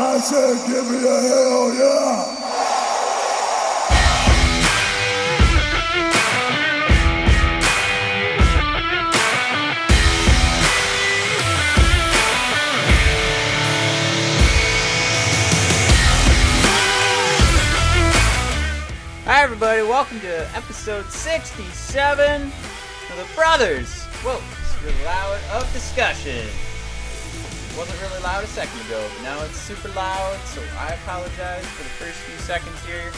I said, give me a hell yeah. Hi, everybody. Welcome to episode 67 of the Brothers. Whoa, it's super loud of discussion. Wasn't really loud a second ago, but now it's super loud, so I apologize for the first few seconds here.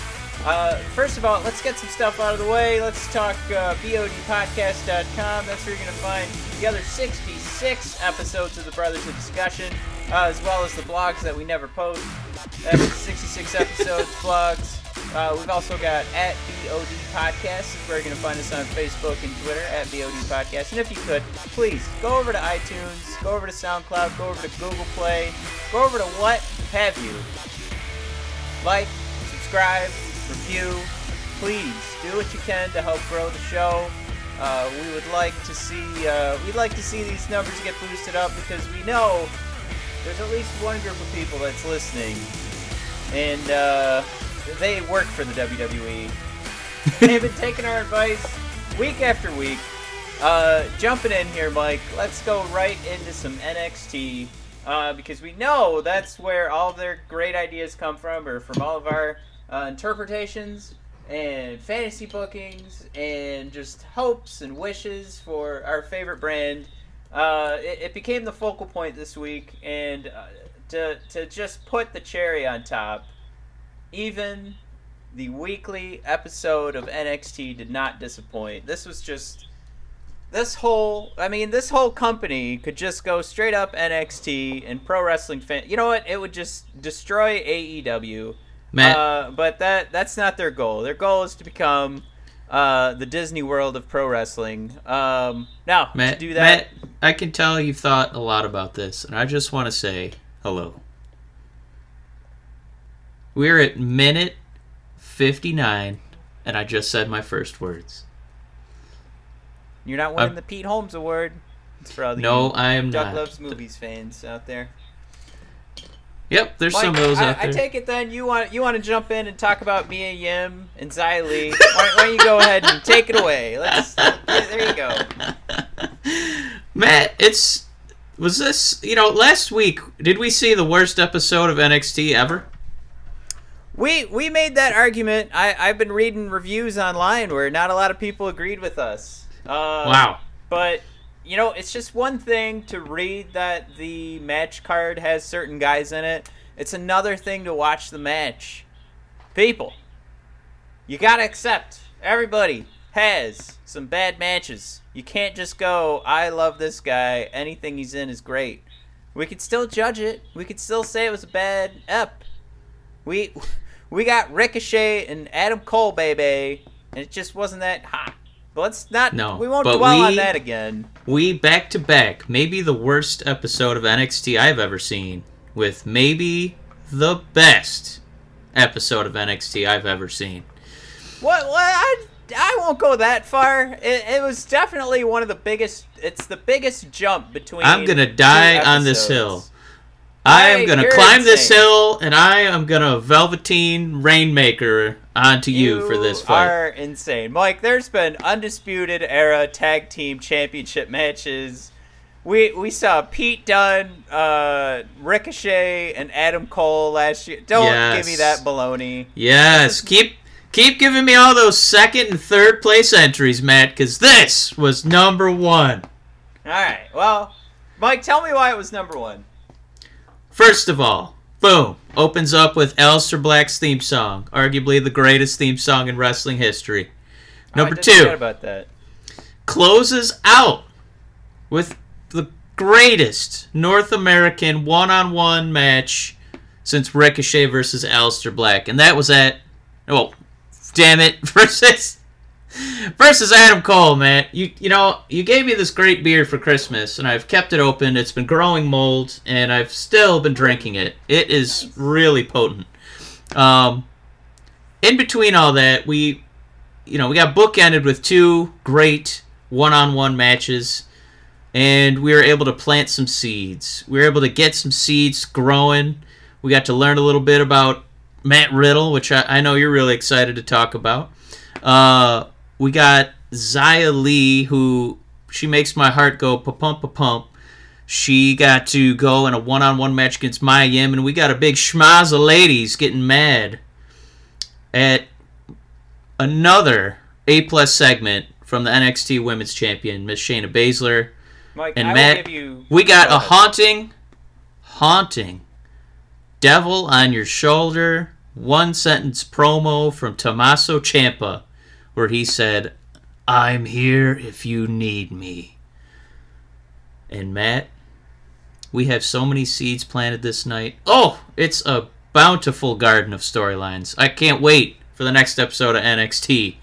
Uh, first of all, let's get some stuff out of the way. Let's talk uh, BODpodcast.com. That's where you're going to find the other 66 episodes of the Brothers of Discussion, uh, as well as the blogs that we never post. That's 66 episodes, blogs. Uh, we've also got at BOD Podcast, where you're going to find us on Facebook and Twitter, at BOD Podcast. And if you could, please go over to iTunes, go over to SoundCloud, go over to Google Play, go over to what have you. Like, subscribe, review. Please do what you can to help grow the show. Uh, we would like to see uh, we'd like to see these numbers get boosted up because we know there's at least one group of people that's listening, and uh, they work for the WWE. They've been taking our advice week after week. Uh, jumping in here, Mike. Let's go right into some NXT uh, because we know that's where all their great ideas come from, or from all of our uh, interpretations and fantasy bookings and just hopes and wishes for our favorite brand. Uh, it, it became the focal point this week, and uh, to to just put the cherry on top, even the weekly episode of NXT did not disappoint. This was just this whole I mean this whole company could just go straight up NXT and pro wrestling fan. You know what? It would just destroy AEW. Matt. Uh, but that that's not their goal. Their goal is to become uh, the Disney World of pro wrestling. Um, now Matt, to do that, Matt, I can tell you've thought a lot about this, and I just want to say hello. We're at minute 59, and I just said my first words. you're not winning I'm- the Pete Holmes Award. It's for all the No, I am Doug not. Loves Movies fans out there. Yep, there's some of those I, out I take it then you want you want to jump in and talk about Mia Yim and Xia Li. why, why don't you go ahead and take it away? Let's. there you go. Matt, it's was this you know last week? Did we see the worst episode of NXT ever? We we made that argument. I I've been reading reviews online where not a lot of people agreed with us. Uh, wow. But you know, it's just one thing to read that the match card has certain guys in it. It's another thing to watch the match. People, you gotta accept everybody has some bad matches. You can't just go, I love this guy, anything he's in is great. We could still judge it. We could still say it was a bad ep. We we got Ricochet and Adam Cole, baby, and it just wasn't that hot. But let's not. No, we won't dwell on that again. We back to back, maybe the worst episode of NXT I've ever seen, with maybe the best episode of NXT I've ever seen. What? What? I, I won't go that far. It, it was definitely one of the biggest. It's the biggest jump between. I'm gonna die on this hill. I am gonna you're climb this hill, and I am gonna Velveteen Rainmaker onto you, for this fight. You are insane, Mike. There's been undisputed era tag team championship matches. We we saw Pete Dunne, uh, Ricochet, and Adam Cole last year. Don't give me that baloney. Yes, keep keep giving me all those second and third place entries, Matt, because this was number one. All right. Well, Mike, tell me why it was number one. First of all, boom, opens up with Aleister Black's theme song, arguably the greatest theme song in wrestling history. Number two, about that. closes out with the greatest North American one-on-one match since Ricochet versus Aleister Black, and that was at oh, damn it, versus versus Adam Cole, man. You you know you gave me this great beer for Christmas, and I've kept it open. It's been growing mold, and I've still been drinking it. It is really potent. Um, in between all that, we you know we got bookended with two great one-on-one matches and we were able to plant some seeds. We were able to get some seeds growing We got to learn a little bit about Matt Riddle, which I, I know you're really excited to talk about. Uh, we got Xia Li, who she makes my heart go pa pump pa pump. She got to go in a one on one match against Mia Yim, and we got a big schmaz of ladies getting mad at another A plus segment from the NXT Women's Champion, Miss Shayna Baszler. Mike, And I Matt, you. We got a haunting, haunting devil on your shoulder one sentence promo from Tommaso Ciampa where he said, I'm here if you need me. And Matt, we have so many seeds planted this night. Oh, it's a bountiful garden of storylines. I can't wait for the next episode of NXT.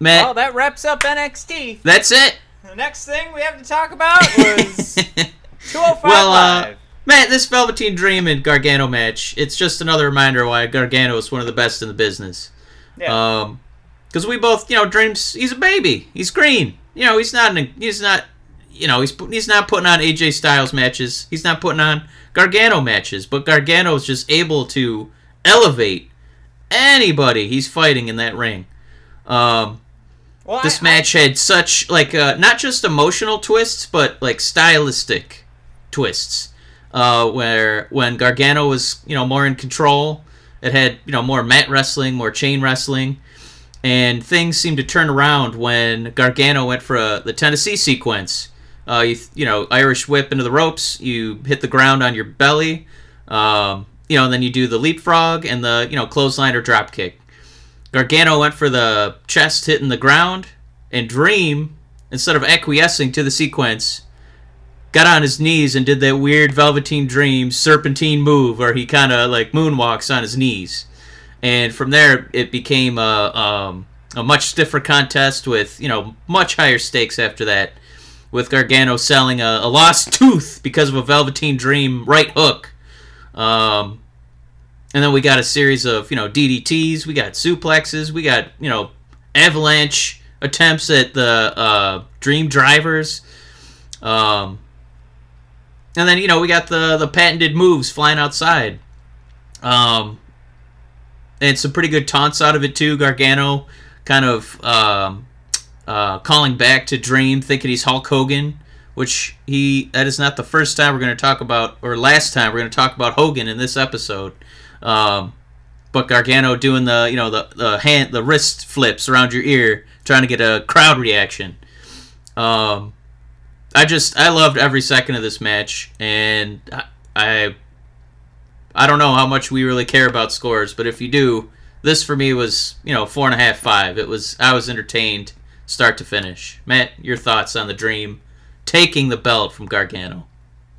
Matt, Well, that wraps up NXT. that's it. The next thing we have to talk about was 205 well, uh, Live. Matt, this Velveteen Dream and Gargano match, it's just another reminder why Gargano is one of the best in the business. yeah. Um, because we both, you know, Dreams, he's a baby. He's green. You know, he's not, an, he's not, you know, he's he's not putting on AJ Styles matches. He's not putting on Gargano matches. But Gargano is just able to elevate anybody he's fighting in that ring. Um, well, this I- match had such like uh, not just emotional twists but like stylistic twists uh, where when gargano was you know more in control it had you know more mat wrestling more chain wrestling and things seemed to turn around when gargano went for a, the tennessee sequence uh, you, you know irish whip into the ropes you hit the ground on your belly um, you know and then you do the leapfrog and the you know clothesline or drop kick Gargano went for the chest hitting the ground, and Dream, instead of acquiescing to the sequence, got on his knees and did that weird Velveteen Dream serpentine move where he kind of like moonwalks on his knees. And from there, it became a, um, a much stiffer contest with, you know, much higher stakes after that. With Gargano selling a, a lost tooth because of a Velveteen Dream right hook. Um, and then we got a series of, you know, DDTs, we got suplexes, we got, you know, avalanche attempts at the uh, Dream Drivers. Um, and then, you know, we got the, the patented moves flying outside. Um, and some pretty good taunts out of it, too. Gargano kind of um, uh, calling back to Dream, thinking he's Hulk Hogan. Which he that is not the first time we're going to talk about, or last time we're going to talk about Hogan in this episode. Um, but Gargano doing the you know the the hand the wrist flips around your ear, trying to get a crowd reaction. Um, I just I loved every second of this match, and I, I I don't know how much we really care about scores, but if you do, this for me was you know four and a half five. It was I was entertained start to finish. Matt, your thoughts on the Dream taking the belt from Gargano?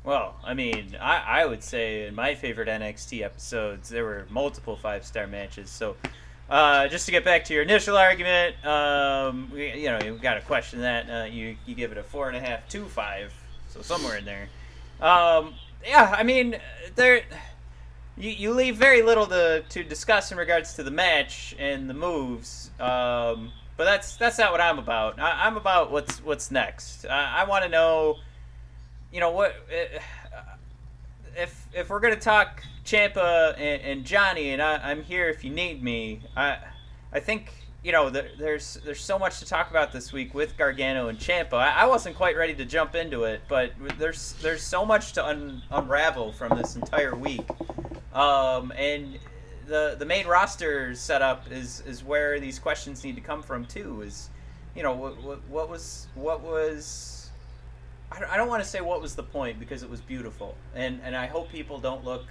Well, I mean, I, I would say in my favorite NXT episodes, there were multiple five star matches. So, uh, just to get back to your initial argument, um, we, you know, you've got to question that. Uh, you you give it a four and a half to five, so somewhere in there. Um, yeah, I mean, there. You, you leave very little to, to discuss in regards to the match and the moves, um, but that's that's not what I'm about. I, I'm about what's what's next. I, I want to know you know what if if we're gonna talk Ciampa and, and Johnny and I, I'm here if you need me I I think you know there, there's there's so much to talk about this week with Gargano and Ciampa I, I wasn't quite ready to jump into it but there's there's so much to un, unravel from this entire week um, and the the main roster setup is is where these questions need to come from too is you know what what, what was what was I don't, I don't want to say what was the point because it was beautiful, and and I hope people don't look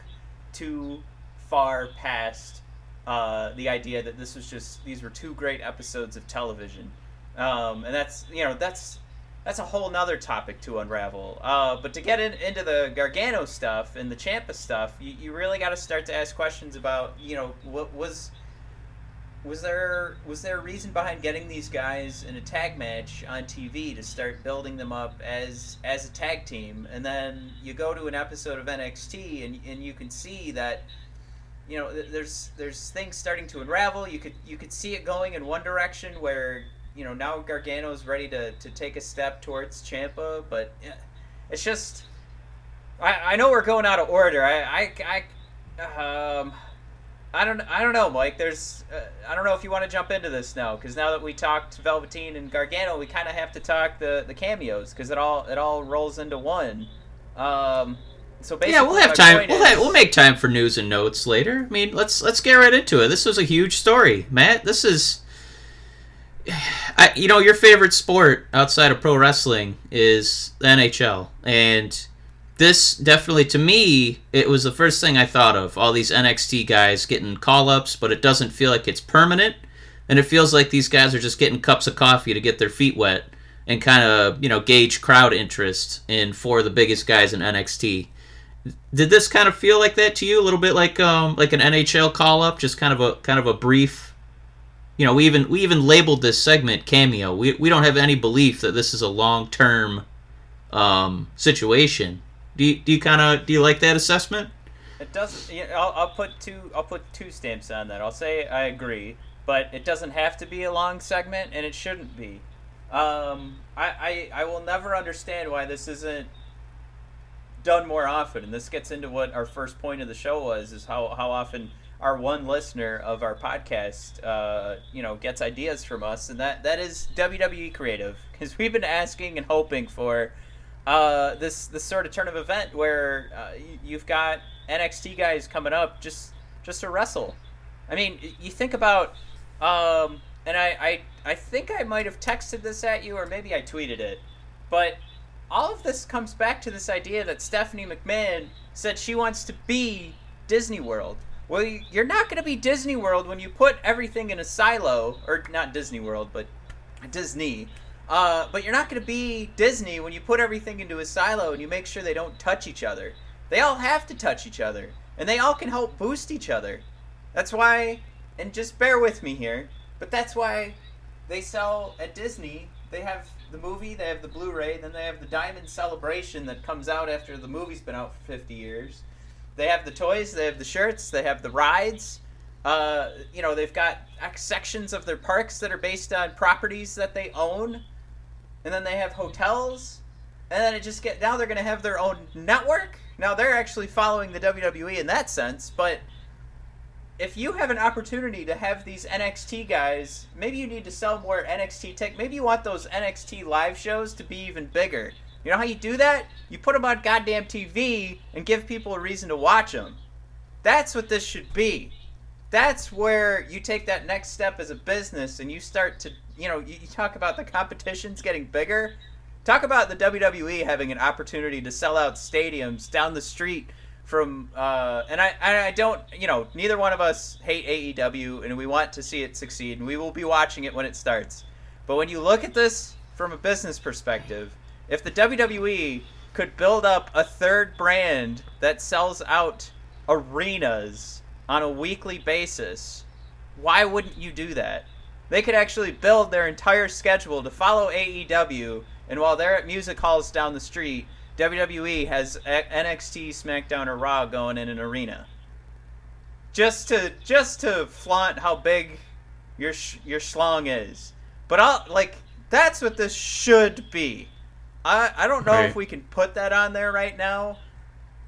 too far past uh, the idea that this was just these were two great episodes of television, um, and that's you know that's that's a whole nother topic to unravel. Uh, but to get in, into the Gargano stuff and the Ciampa stuff, you, you really got to start to ask questions about you know what was was there was there a reason behind getting these guys in a tag match on TV to start building them up as as a tag team and then you go to an episode of NXT and and you can see that you know there's there's things starting to unravel you could you could see it going in one direction where you know now Gargano's ready to to take a step towards Ciampa but it's just I, I know we're going out of order I I, I Um, I don't. I don't know, Mike. There's. Uh, I don't know if you want to jump into this now, because now that we talked Velveteen and Gargano, we kind of have to talk the the cameos, because it all it all rolls into one. Um, so basically, Yeah, we'll have time. We'll is- have, we'll make time for news and notes later. I mean, let's let's get right into it. This was a huge story, Matt. This is, I, you know, your favorite sport outside of pro wrestling is the NHL, and this definitely to me it was the first thing I thought of. All these NXT guys getting call ups, but it doesn't feel like it's permanent, and it feels like these guys are just getting cups of coffee to get their feet wet and kind of you know gauge crowd interest in four of the biggest guys in NXT did this kind of feel like that to you? A little bit like um like an NHL call up just kind of a kind of a brief you know we even we even labeled this segment cameo we, we don't have any belief that this is a long-term um situation do you, do you kind of do you like that assessment It doesn't. You know, I'll, I'll put two. I'll put two stamps on that. I'll say I agree, but it doesn't have to be a long segment, and it shouldn't be. Um, I, I I will never understand why this isn't done more often, and this gets into what our first point of the show was: is how how often our one listener of our podcast, uh, you know, gets ideas from us, and that that is WWE creative, because we've been asking and hoping for uh, this this sort of turn of event where uh, you've got NXT guys coming up just just to wrestle. I mean, you think about, um, and I, I I think I might have texted this at you, or maybe I tweeted it, but all of this comes back to this idea that Stephanie McMahon said she wants to be Disney World. Well, you're not going to be Disney World when you put everything in a silo, or not Disney World, but Disney. Uh, but you're not going to be Disney when you put everything into a silo and you make sure they don't touch each other. They all have to touch each other, and they all can help boost each other. That's why, and just bear with me here, but that's why they sell at Disney. They have the movie, they have the Blu-ray, then they have the Diamond Celebration that comes out after the movie's been out for 50 years. They have the toys, they have the shirts, they have the rides. Uh, you know, they've got sections of their parks that are based on properties that they own, and then they have hotels, and then it just get now they're gonna have their own network. Now they're actually following the WWE in that sense, but if you have an opportunity to have these NXT guys, maybe you need to sell more NXT tech. Maybe you want those NXT live shows to be even bigger. You know how you do that? You put them on goddamn TV and give people a reason to watch them. That's what this should be. That's where you take that next step as a business and you start to, you know, you, talk about the competitions getting bigger. Talk about the WWE having an opportunity to sell out stadiums down the street from uh, and I I don't you know neither one of us hate AEW and we want to see it succeed and we will be watching it when it starts. But when you look at this from a business perspective, if the WWE could build up a third brand that sells out arenas on a weekly basis, why wouldn't you do that? They could actually build their entire schedule to follow AEW, and while they're at music halls down the street, WWE has NXT, SmackDown, or Raw going in an arena. Just to just to flaunt how big your sh- your schlong is. But I'll like that's what this should be. I I don't know Right. if we can put that on there right now.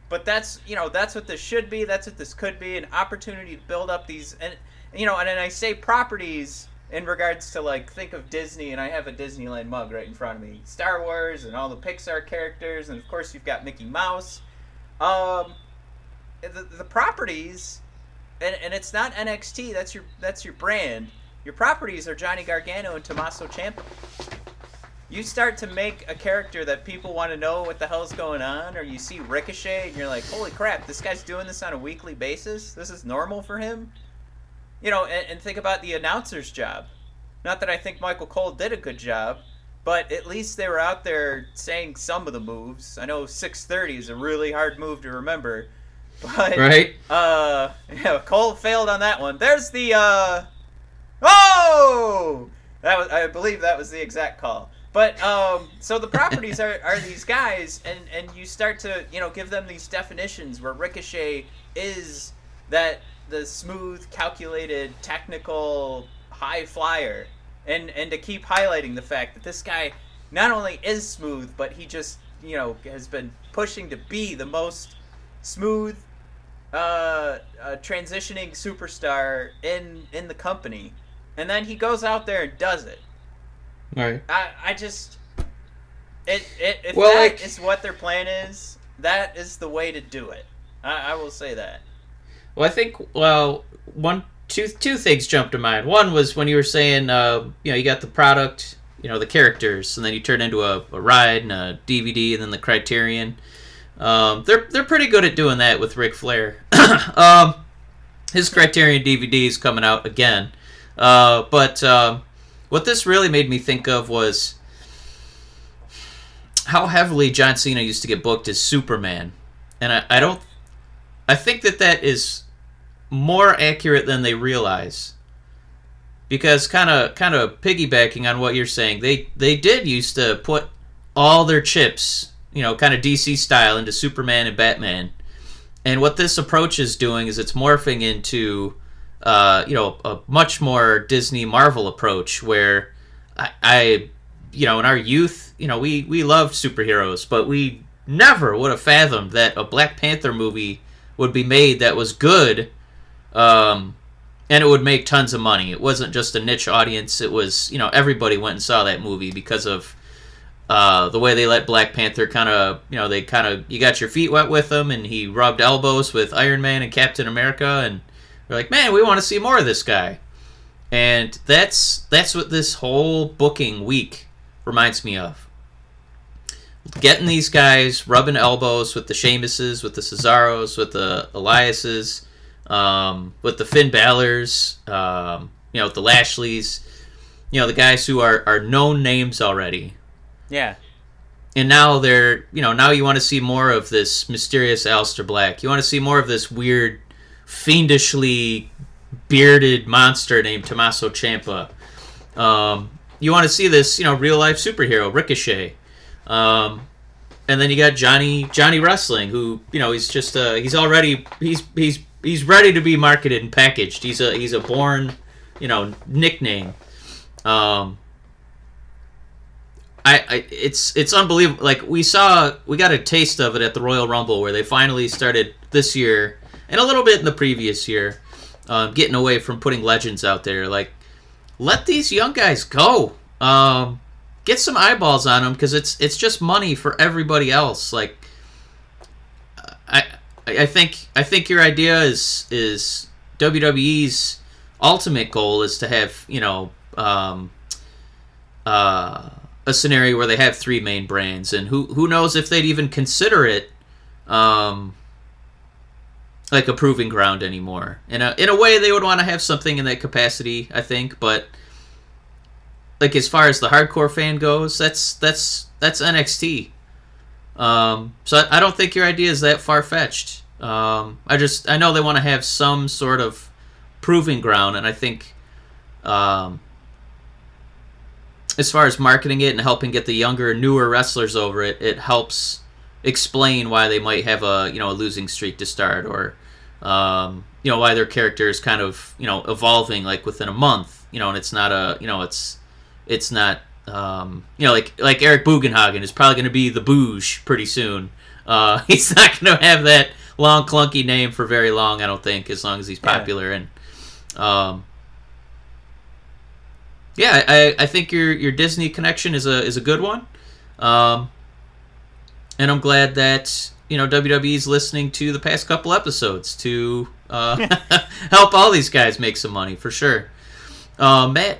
But that's you know that's what this should be. That's what this could be. An opportunity to build up these and you know and then I say properties in regards to like think of Disney and I have a Disneyland mug right in front of me. Star Wars and all the Pixar characters and of course you've got Mickey Mouse. Um, the, the properties and, and it's not NXT. That's your that's your brand. Your properties are Johnny Gargano and Tommaso Ciampa. You start to make a character that people want to know what the hell's going on, or you see Ricochet and you're like, holy crap, this guy's doing this on a weekly basis. This is normal for him. You know, and, and think about the announcer's job. Not that I think Michael Cole did a good job, but at least they were out there saying some of the moves. I know 630 is a really hard move to remember, but right uh, yeah, Cole failed on that one. There's the uh, oh, that was I believe that was the exact call. But um, so the properties are, are these guys, and and you start to you know give them these definitions where Ricochet is that the smooth, calculated, technical high flyer, and and to keep highlighting the fact that this guy not only is smooth, but he just you know has been pushing to be the most smooth uh, a transitioning superstar in in the company, and then he goes out there and does it. Right. I I just it it if Well, that like- is what their plan is, that is the way to do it. I, I will say that. Well, I think well, one, two, two things jumped to mind. One was when you were saying, uh, you know, you got the product, you know, the characters, and then you turn into a, a ride and a DVD, and then the Criterion. Um, they're they're pretty good at doing that with Ric Flair. um, his Criterion DVD is coming out again, uh, but um, what this really made me think of was how heavily John Cena used to get booked as Superman, and I, I don't I think that that is more accurate than they realize. Because kind of kind of piggybacking on what you're saying, they they did used to put all their chips, you know, kind of DC style into Superman and Batman. And what this approach is doing is it's morphing into uh, you know, a much more Disney Marvel approach where I, I you know, in our youth, you know, we we loved superheroes, but we never would have fathomed that a Black Panther movie would be made that was good, um, and it would make tons of money. It wasn't just a niche audience. It was you know everybody went and saw that movie because of uh, the way they let Black Panther kind of you know they kind of you got your feet wet with him, and he rubbed elbows with Iron Man and Captain America, and they're like, man, we want to see more of this guy. And that's that's what this whole booking week reminds me of getting these guys rubbing elbows with the Sheamuses, with the Cesaros, with the Eliases, um, with the Finn Balor's, um, you know, with the Lashleys, you know, the guys who are, are known names already. Yeah. And now they're, you know, now you want to see more of this mysterious Aleister Black. You want to see more of this weird, fiendishly bearded monster named Tommaso Ciampa. Um, you want to see this, you know, real life superhero Ricochet. Um, and then you got Johnny Johnny Wrestling, who you know he's just uh, he's already he's he's he's ready to be marketed and packaged. He's a he's a born you know nickname. Um, I, I it's it's unbelievable. Like we saw, we got a taste of it at the Royal Rumble where they finally started this year and a little bit in the previous year, um, getting away from putting legends out there. Like, let these young guys go. Um, get some eyeballs on them because it's it's just money for everybody else. Like, I I think I think your idea is is WWE's ultimate goal is to have you know um, uh, a scenario where they have three main brands, and who who knows if they'd even consider it um, like a proving ground anymore. In a in a way, they would want to have something in that capacity, I think, but like as far as the hardcore fan goes, that's that's that's NXT. Um, so I, I don't think your idea is that far fetched. Um, I just I know they want to have some sort of proving ground, and I think um, as far as marketing it and helping get the younger, newer wrestlers over it, it helps explain why they might have a you know a losing streak to start, or um, you know why their character is kind of you know evolving like within a month. You know, and it's not a you know it's it's not um, you know like like Eric Bugenhagen is probably going to be the Booge pretty soon. Uh, he's not going to have that long clunky name for very long. I don't think as long as he's Yeah. popular and um, yeah, I, I think your your Disney connection is a is a good one, um, and I'm glad that you know WWE's listening to the past couple episodes to uh, help all these guys make some money for sure. Uh, Matt,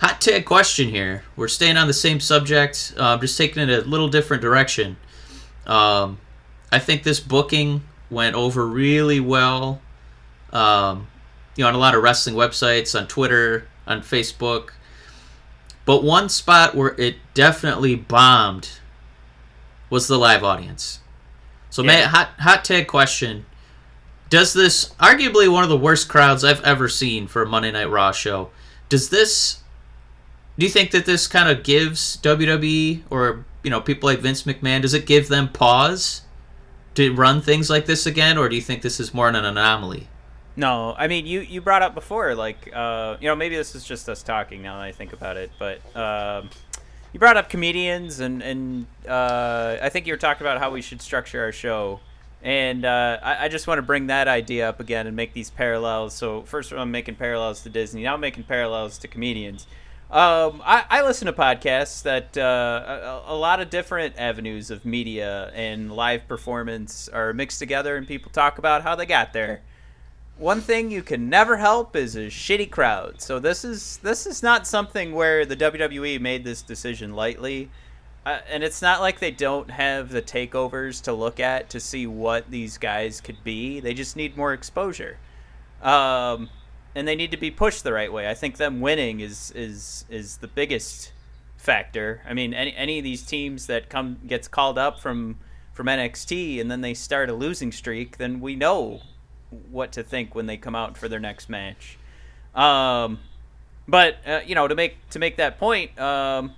hot tag question here. We're staying on the same subject, uh, just taking it a little different direction. Um, I think this booking went over really well. Um, you know, on a lot of wrestling websites, on Twitter, on Facebook. But one spot where it definitely bombed was the live audience. So, Yeah. Matt, hot hot tag question: Does this arguably one of the worst crowds I've ever seen for a Monday Night Raw show? Does this? Do you think that this kind of gives WWE or you know people like Vince McMahon? Does it give them pause to run things like this again, or do you think this is more of an anomaly? No, I mean you you brought up before like uh, you know maybe this is just us talking now that I think about it, but um, you brought up comedians and and uh, I think you were talking about how we should structure our show And uh, I, I just want to bring that idea up again and make these parallels. So first, I'm making parallels to Disney. Now I'm making parallels to comedians. Um, I, I listen to podcasts that uh, a, a lot of different avenues of media and live performance are mixed together, and people talk about how they got there. One thing you can never help is a shitty crowd. So this is this is not something where the WWE made this decision lightly. Uh, and it's not like they don't have the takeovers to look at to see what these guys could be. They just need more exposure. Um, and they need to be pushed the right way. I think them winning is is is the biggest factor. I mean, any any of these teams that come gets called up from from NXT and then they start a losing streak, then we know what to think when they come out for their next match. Um, but uh, you know, to make to make that point, um,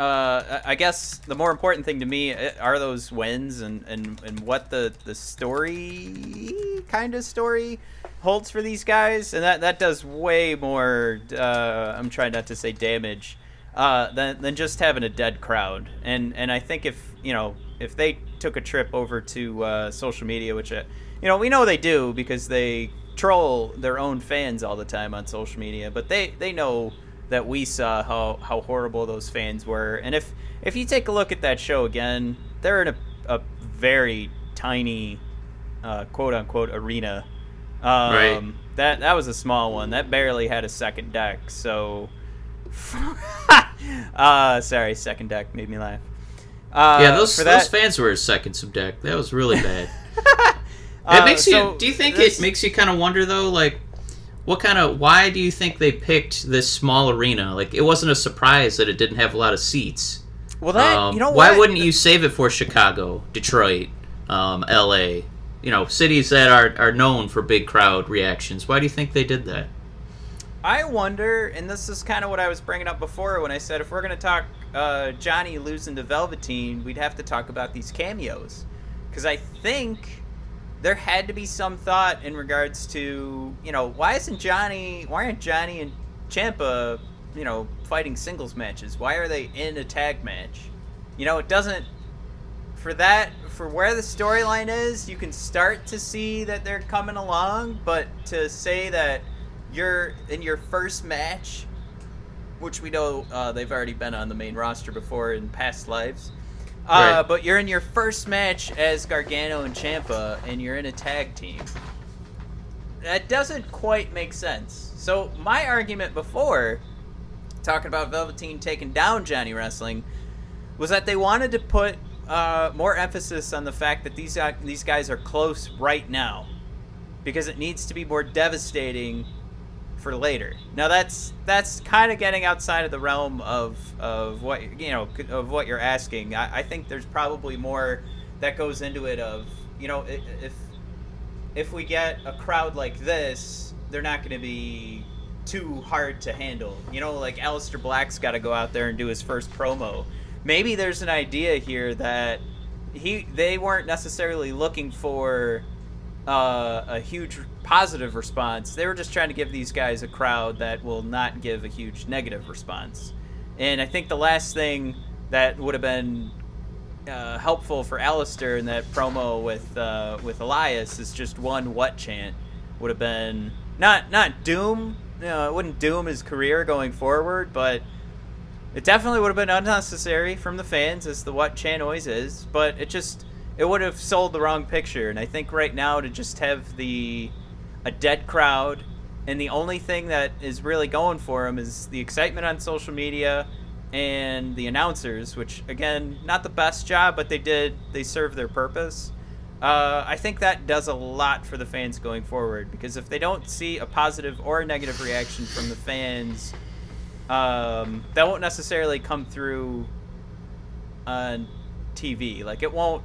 uh, I guess the more important thing to me uh, are those wins and, and, and what the, the story kind of story holds for these guys, and that, that does way more. Uh, I'm trying not to say damage uh, than than just having a dead crowd. And and I think if you know if they took a trip over to uh, social media, which you know we know they do because they troll their own fans all the time on social media, but they they know that we saw how, how horrible those fans were. And if if you take a look at that show again, they're in a, a very tiny uh, quote unquote arena. Um, Right. That that was a small one. That barely had a second deck. So, uh, sorry, second deck made me laugh. Uh, yeah, those those fans were a second sub deck. That was really bad. uh, it makes you. so do you think this- it makes you kind of wonder though, like, what kind of? Why do you think they picked this small arena? Like, it wasn't a surprise that it didn't have a lot of seats. Well, that Um, you know why what? wouldn't you save it for Chicago, Detroit, um, L.A.? You know, cities that are are known for big crowd reactions. Why do you think they did that? I wonder, and this is kind of what I was bringing up before when I said if we're going to talk uh, Johnny losing to Velveteen, we'd have to talk about these cameos. Because I think there had to be some thought in regards to, you know, why isn't Johnny, why aren't Johnny and Ciampa, you know, fighting singles matches? Why are they in a tag match? You know, it doesn't, for that, for where the storyline is, you can start to see that they're coming along, but to say that you're in your first match, which we know uh, they've already been on the main roster before in past lives. Uh, Right. But you're in your first match as Gargano and Ciampa, and you're in a tag team. That doesn't quite make sense. So my argument before, talking about Velveteen taking down Johnny Wrestling, was that they wanted to put uh, more emphasis on the fact that these guy- these guys are close right now, because it needs to be more devastating for later. Now that's that's kind of getting outside of the realm of of what you know of what you're asking. I, I think there's probably more that goes into it. Of you know if if we get a crowd like this, they're not going to be too hard to handle. You know, like Aleister Black's got to go out there and do his first promo. Maybe there's an idea here that he they weren't necessarily looking for uh, a huge positive response. They were just trying to give these guys a crowd that will not give a huge negative response. And I think the last thing that would have been uh, helpful for Aleister in that promo with uh, with Elias is just one what chant would have been not not doom. You know, it wouldn't doom his career going forward, but it definitely would have been unnecessary from the fans, as the what chant always is. But it just it would have sold the wrong picture, and I think right now to just have the a dead crowd, and the only thing that is really going for him is the excitement on social media and the announcers, which again, not the best job, but they did they serve their purpose. Uh, I think that does a lot for the fans going forward because if they don't see a positive or a negative reaction from the fans, um, that won't necessarily come through on TV. Like it won't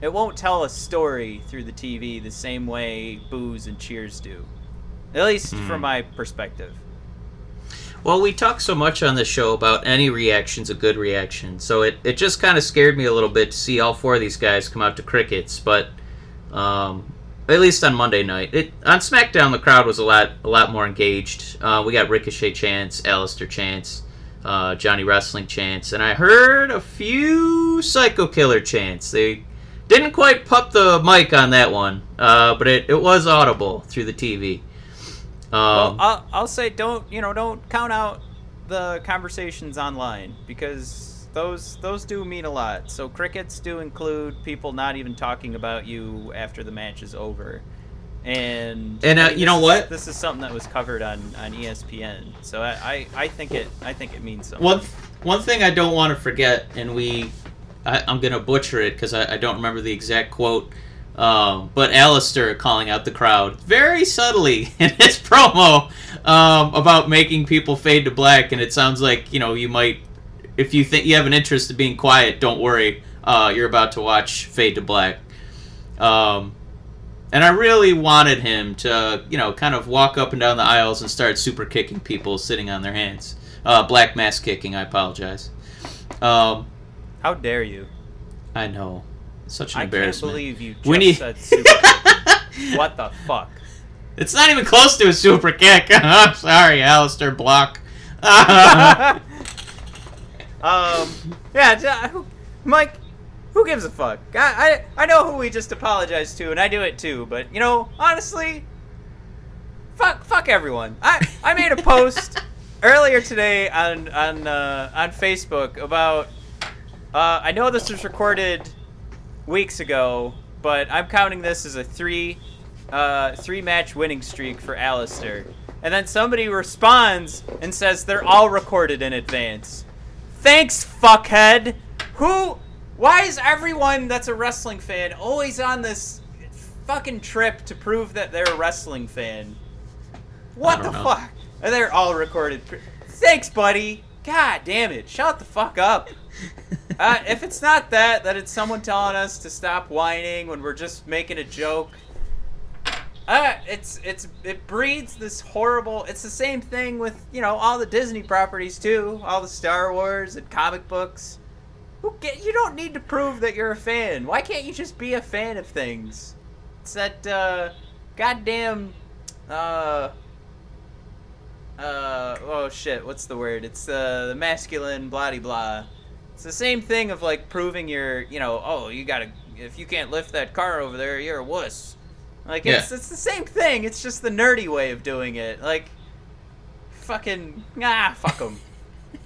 it won't tell a story through the TV the same way boos and cheers do. At least from my perspective. Well, we talk so much on this show about any reaction's a good reaction, so it, it just kind of scared me a little bit to see all four of these guys come out to crickets. But um, at least on Monday night, it on SmackDown the crowd was a lot a lot more engaged. Uh, we got Ricochet chance, Aleister chance, uh, Johnny Wrestling chance, and I heard a few Psycho Killer chants. They Didn't quite pop the mic on that one, uh, but it, it was audible through the TV. Well, Um, I'll, I'll say don't you know don't count out the conversations online because those those do mean a lot. So crickets do include people not even talking about you after the match is over, and And, uh, I mean, you know what? Is, this is something that was covered on on ESPN. So I, I, I think it I think it means something. one one thing I don't want to forget, and we, I, I'm gonna butcher it because I, I don't remember the exact quote. Um, but Aleister calling out the crowd very subtly in his promo um, about making people fade to black, and it sounds like you know you might, if you think you have an interest in being quiet, don't worry, uh, you're about to watch fade to black. Um, and I really wanted him to, you know, kind of walk up and down the aisles and start super kicking people sitting on their hands. Uh, black mass kicking. I apologize. Um, How dare you? I know, such an embarrassment. I can't believe you just We said super. kick. what the fuck? It's not even close to a super kick. I'm sorry, Aleister Block. um, yeah, Mike, who gives a fuck? I, I I know who we just apologized to, and I do it too. But you know, honestly, fuck fuck everyone. I I made a post earlier today on on uh, on Facebook about. Uh, I know this was recorded weeks ago, but I'm counting this as a three uh, three match winning streak for Aleister. And then somebody responds and says they're all recorded in advance. Thanks, fuckhead. Who? Why is everyone that's a wrestling fan always on this fucking trip to prove that they're a wrestling fan? What the know. fuck? They're all recorded. Pr- Thanks, buddy. God damn it. Shut the fuck up. Uh, if it's not that, that it's someone telling us to stop whining when we're just making a joke. Uh, it's it's it breeds this horrible. It's the same thing with you know all the Disney properties too, all the Star Wars and comic books. Who get you don't need to prove that you're a fan. Why can't you just be a fan of things? It's that uh, goddamn uh uh oh shit what's the word it's uh, the masculine blah blah it's the same thing of like proving you're you know oh you gotta if you can't lift that car over there you're a wuss. Like it's it's the same thing. It's just the nerdy way of doing it. Like fucking ah fuck them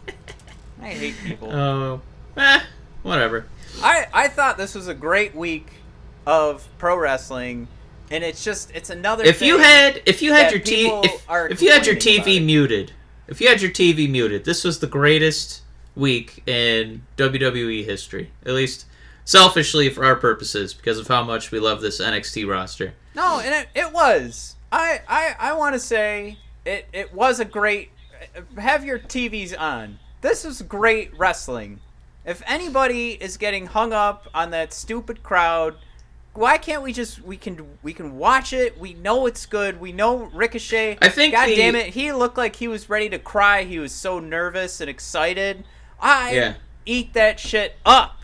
i hate people. Oh, eh, whatever. I, I thought this was a great week of pro wrestling and it's just it's another If you had, if you had your T, if, if you had your TV about. muted, if you had your TV muted, this was the greatest week in WWE history. At least selfishly for our purposes, because of how much we love this NXT roster. No, and it, it was. I I, I want to say it it was a great. Have your TVs on. This is great wrestling. If anybody is getting hung up on that stupid crowd, why can't we just we can we can watch it? We know it's good. We know Ricochet. I think God the- damn it, he looked like he was ready to cry. He was so nervous and excited. I Yeah. eat that shit up.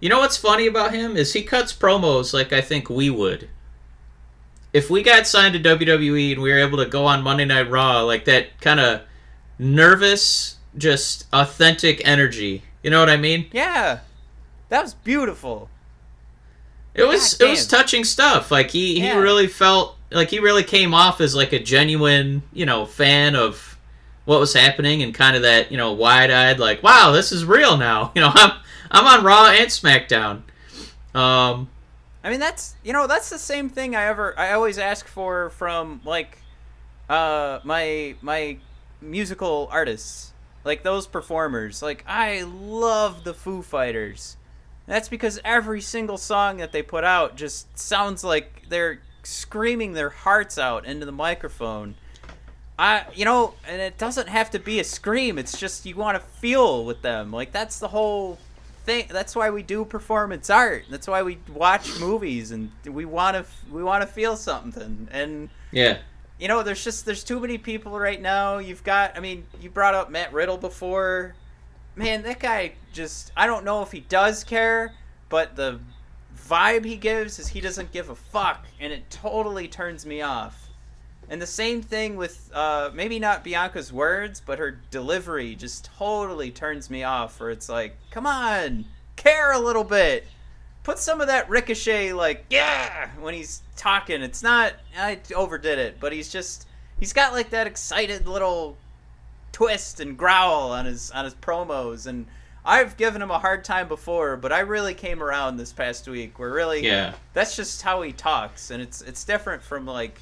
You know what's funny about him is he cuts promos like I think we would. If we got signed to WWE and we were able to go on Monday Night Raw, like that kind of nervous, just authentic energy. You know what I mean? Yeah, that was beautiful. It was God it was touching stuff. Like he he really felt like he really came off as like a genuine, you know, fan of what was happening and kind of that, you know, wide-eyed like, "Wow, this is real now." You know, I'm I'm on Raw and SmackDown. Um I mean, that's you know that's the same thing I ever I always ask for from like uh my my musical artists like those performers like I love the Foo Fighters. That's because every single song that they put out just sounds like they're screaming their hearts out into the microphone. I you know, and it doesn't have to be a scream. It's just you want to feel with them. Like that's the whole thing. That's why we do performance art. That's why we watch movies and we want to we want to feel something. And yeah. you know, there's just there's too many people right now. You've got I mean, you brought up Matt Riddle before. Man, that guy just I don't know if he does care, but the vibe he gives is he doesn't give a fuck and it totally turns me off. And the same thing with uh, maybe not Bianca's words, but her delivery just totally turns me off. Where it's like, come on, care a little bit. put some of that ricochet like yeah when he's talking. It's not I overdid it, but he's just he's got like that excited little twist and growl on his on his promos and I've given him a hard time before, but I really came around this past week. Where really, Yeah. that's just how he talks, and it's it's different from like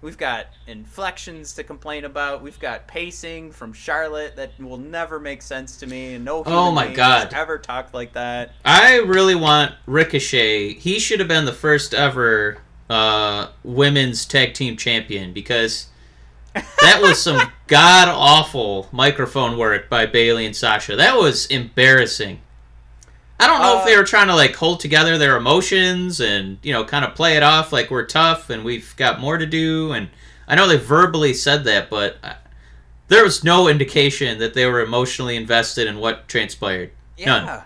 we've got inflections to complain about. We've got pacing from Charlotte that will never make sense to me, and no. Oh my God. ever talked like that. I really want Ricochet. He should have been the first ever uh, women's tag team champion because that was some god awful microphone work by Bayley and Sasha. That was embarrassing. I don't know Uh, if they were trying to like hold together their emotions and you know kind of play it off like we're tough and we've got more to do. And I know they verbally said that, but uh, there was no indication that they were emotionally invested in what transpired. None. Yeah,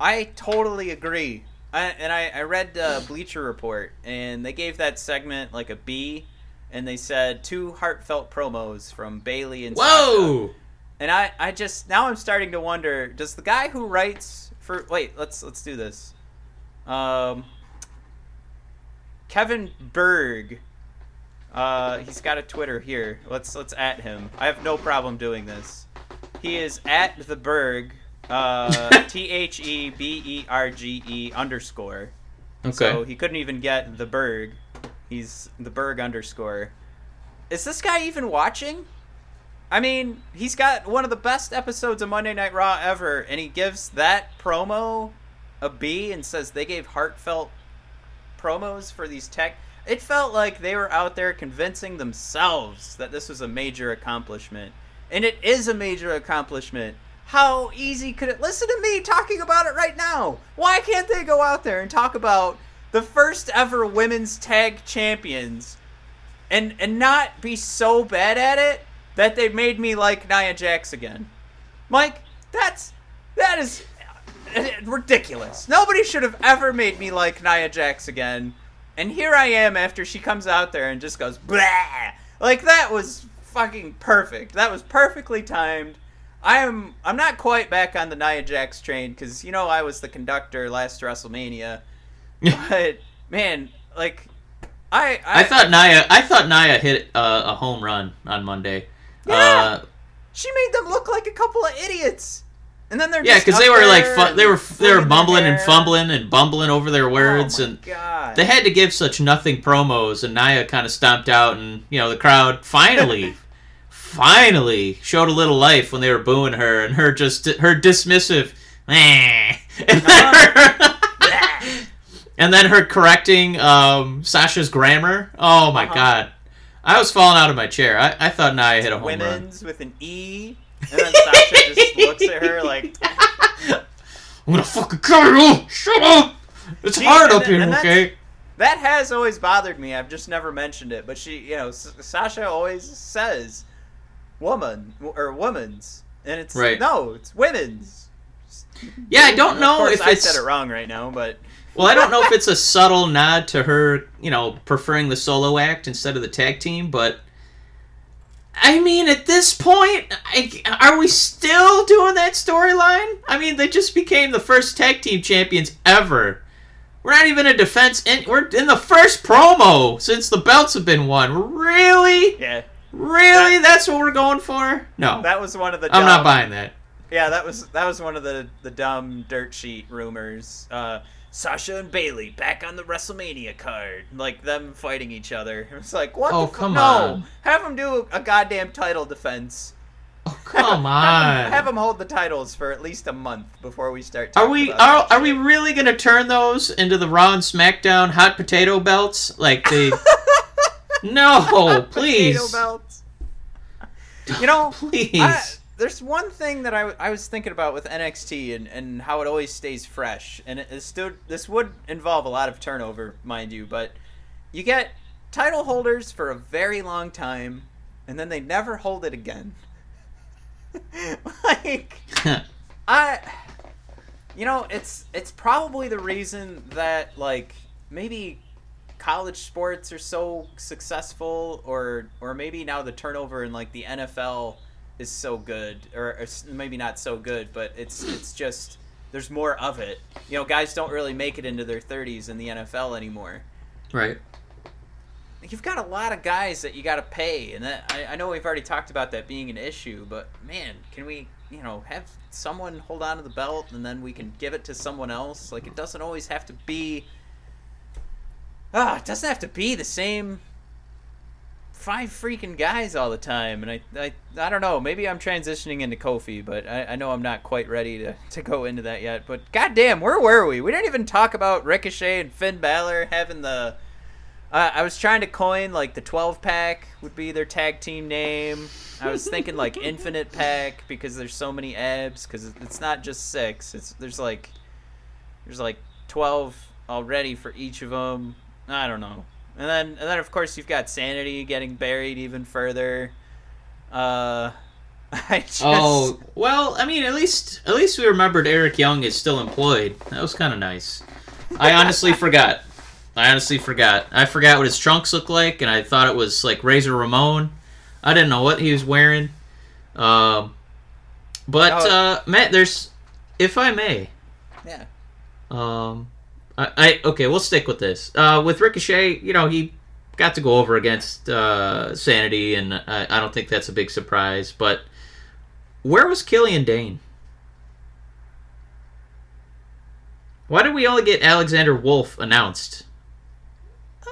I totally agree. I, and I, I read uh, Bleacher Report, and they gave that segment like a B, and they said two heartfelt promos from Bayley and Sasha. Whoa! And I, I just now I'm starting to wonder: Does the guy who writes for wait, let's let's do this. Um, Kevin Berg. Uh, he's got a Twitter here. Let's let's at him. I have no problem doing this. He is at the Berg. Uh, T H E B E R G E underscore. Okay. So he couldn't even get the Berg. He's the Berg underscore. Is this guy even watching? I mean, he's got one of the best episodes of Monday Night Raw ever, and he gives that promo a B and says they gave heartfelt promos for these tech. It felt like they were out there convincing themselves that this was a major accomplishment. And it is a major accomplishment. How easy could it? Listen to me talking about it right now. Why can't they go out there and talk about the first ever women's tag champions and and not be so bad at it that they made me like Nia Jax again? Mike, that's that is ridiculous. Nobody should have ever made me like Nia Jax again. And here I am after she comes out there and just goes blah. Like that was fucking perfect. That was perfectly timed. I am I'm not quite back on the Nia Jax train cuz you know I was the conductor last WrestleMania. but man, like I I, I thought Nia. I thought Nia hit uh, a home run on Monday. Yeah. Uh, she made them look like a couple of idiots. And then they're yeah, because they were like fu- they were they were flinging their bumbling and fumbling and bumbling over their words oh my and God. they had to give such nothing promos and Nia kind of stomped out and you know the crowd finally finally showed a little life when they were booing her and her just her dismissive "Eh." and then her, and then her correcting um, Sasha's grammar. Oh my Uh-huh. god. I was falling out of my chair. I, I thought Nia hit a home run. women's with an E. And then Sasha just looks at her like, I'm gonna fucking kill you! Shut up! It's See, hard up th- here, okay? that has always bothered me. I've just never mentioned it. But she, you know, S- Sasha always says woman or woman's. And it's, Right. no, it's women's. Yeah, I don't know if I it's said it wrong right now, but well, I don't know if it's a subtle nod to her, you know, preferring the solo act instead of the tag team, but I mean, at this point, I, are we still doing that storyline? I mean, they just became the first tag team champions ever. We're not even a defense, in, we're in the first promo since the belts have been won. Really? yeah, Really? That's what we're going for? No, that was one of the. I'm not buying that. Yeah, that was that was one of the the dumb dirt sheet rumors. Uh, Sasha and Bayley back on the WrestleMania card, like them fighting each other. It's like what? Oh, come no. on. Have them do a goddamn title defense. Oh, come on. Have, them, hold the titles for at least a month before we start. Are we about are, are we really gonna turn those into the Raw and SmackDown hot potato belts? Like they? no, please, Potato belts. You know, please. I, there's one thing that I, I was thinking about with NXT and, and how it always stays fresh, and it is still this would involve a lot of turnover, mind you, but you get title holders for a very long time, and then they never hold it again. like I, you know, it's it's probably the reason that like maybe college sports are so successful, or or maybe now the turnover in like the NFL is so good, or, or maybe not so good, but it's it's just there's more of it. You know, guys don't really make it into their 30s in the NFL anymore. Right. You've got a lot of guys that you got to pay, and that I, I know we've already talked about that being an issue. But man, can we, you know, have someone hold on to the belt and then we can give it to someone else? Like it doesn't always have to be. Ah, it doesn't have to be the same five freaking guys all the time, and I, I, I don't know. Maybe I'm transitioning into Kofi, but I, I know I'm not quite ready to, to go into that yet. But goddamn, where were we? We didn't even talk about Ricochet and Finn Balor having the. Uh, I was trying to coin like the 12 pack would be their tag team name. I was thinking like Infinite Pack because there's so many abs because it's not just six. It's there's like there's like 12 already for each of them. I don't know. And then and then of course you've got Sanity getting buried even further. Uh I just Oh well, I mean, at least at least we remembered Eric Young is still employed. That was kind of nice. I honestly forgot. I honestly forgot. I forgot what his trunks looked like, and I thought it was like Razor Ramon. I didn't know what he was wearing. Um, but Oh. uh, Matt, there's, if I may, yeah. um, I, I okay, we'll stick with this. Uh, with Ricochet, you know, he got to go over against uh, Sanity, and I, I don't think that's a big surprise. But where was Killian Dain? Why did we only get Alexander Wolfe announced? Um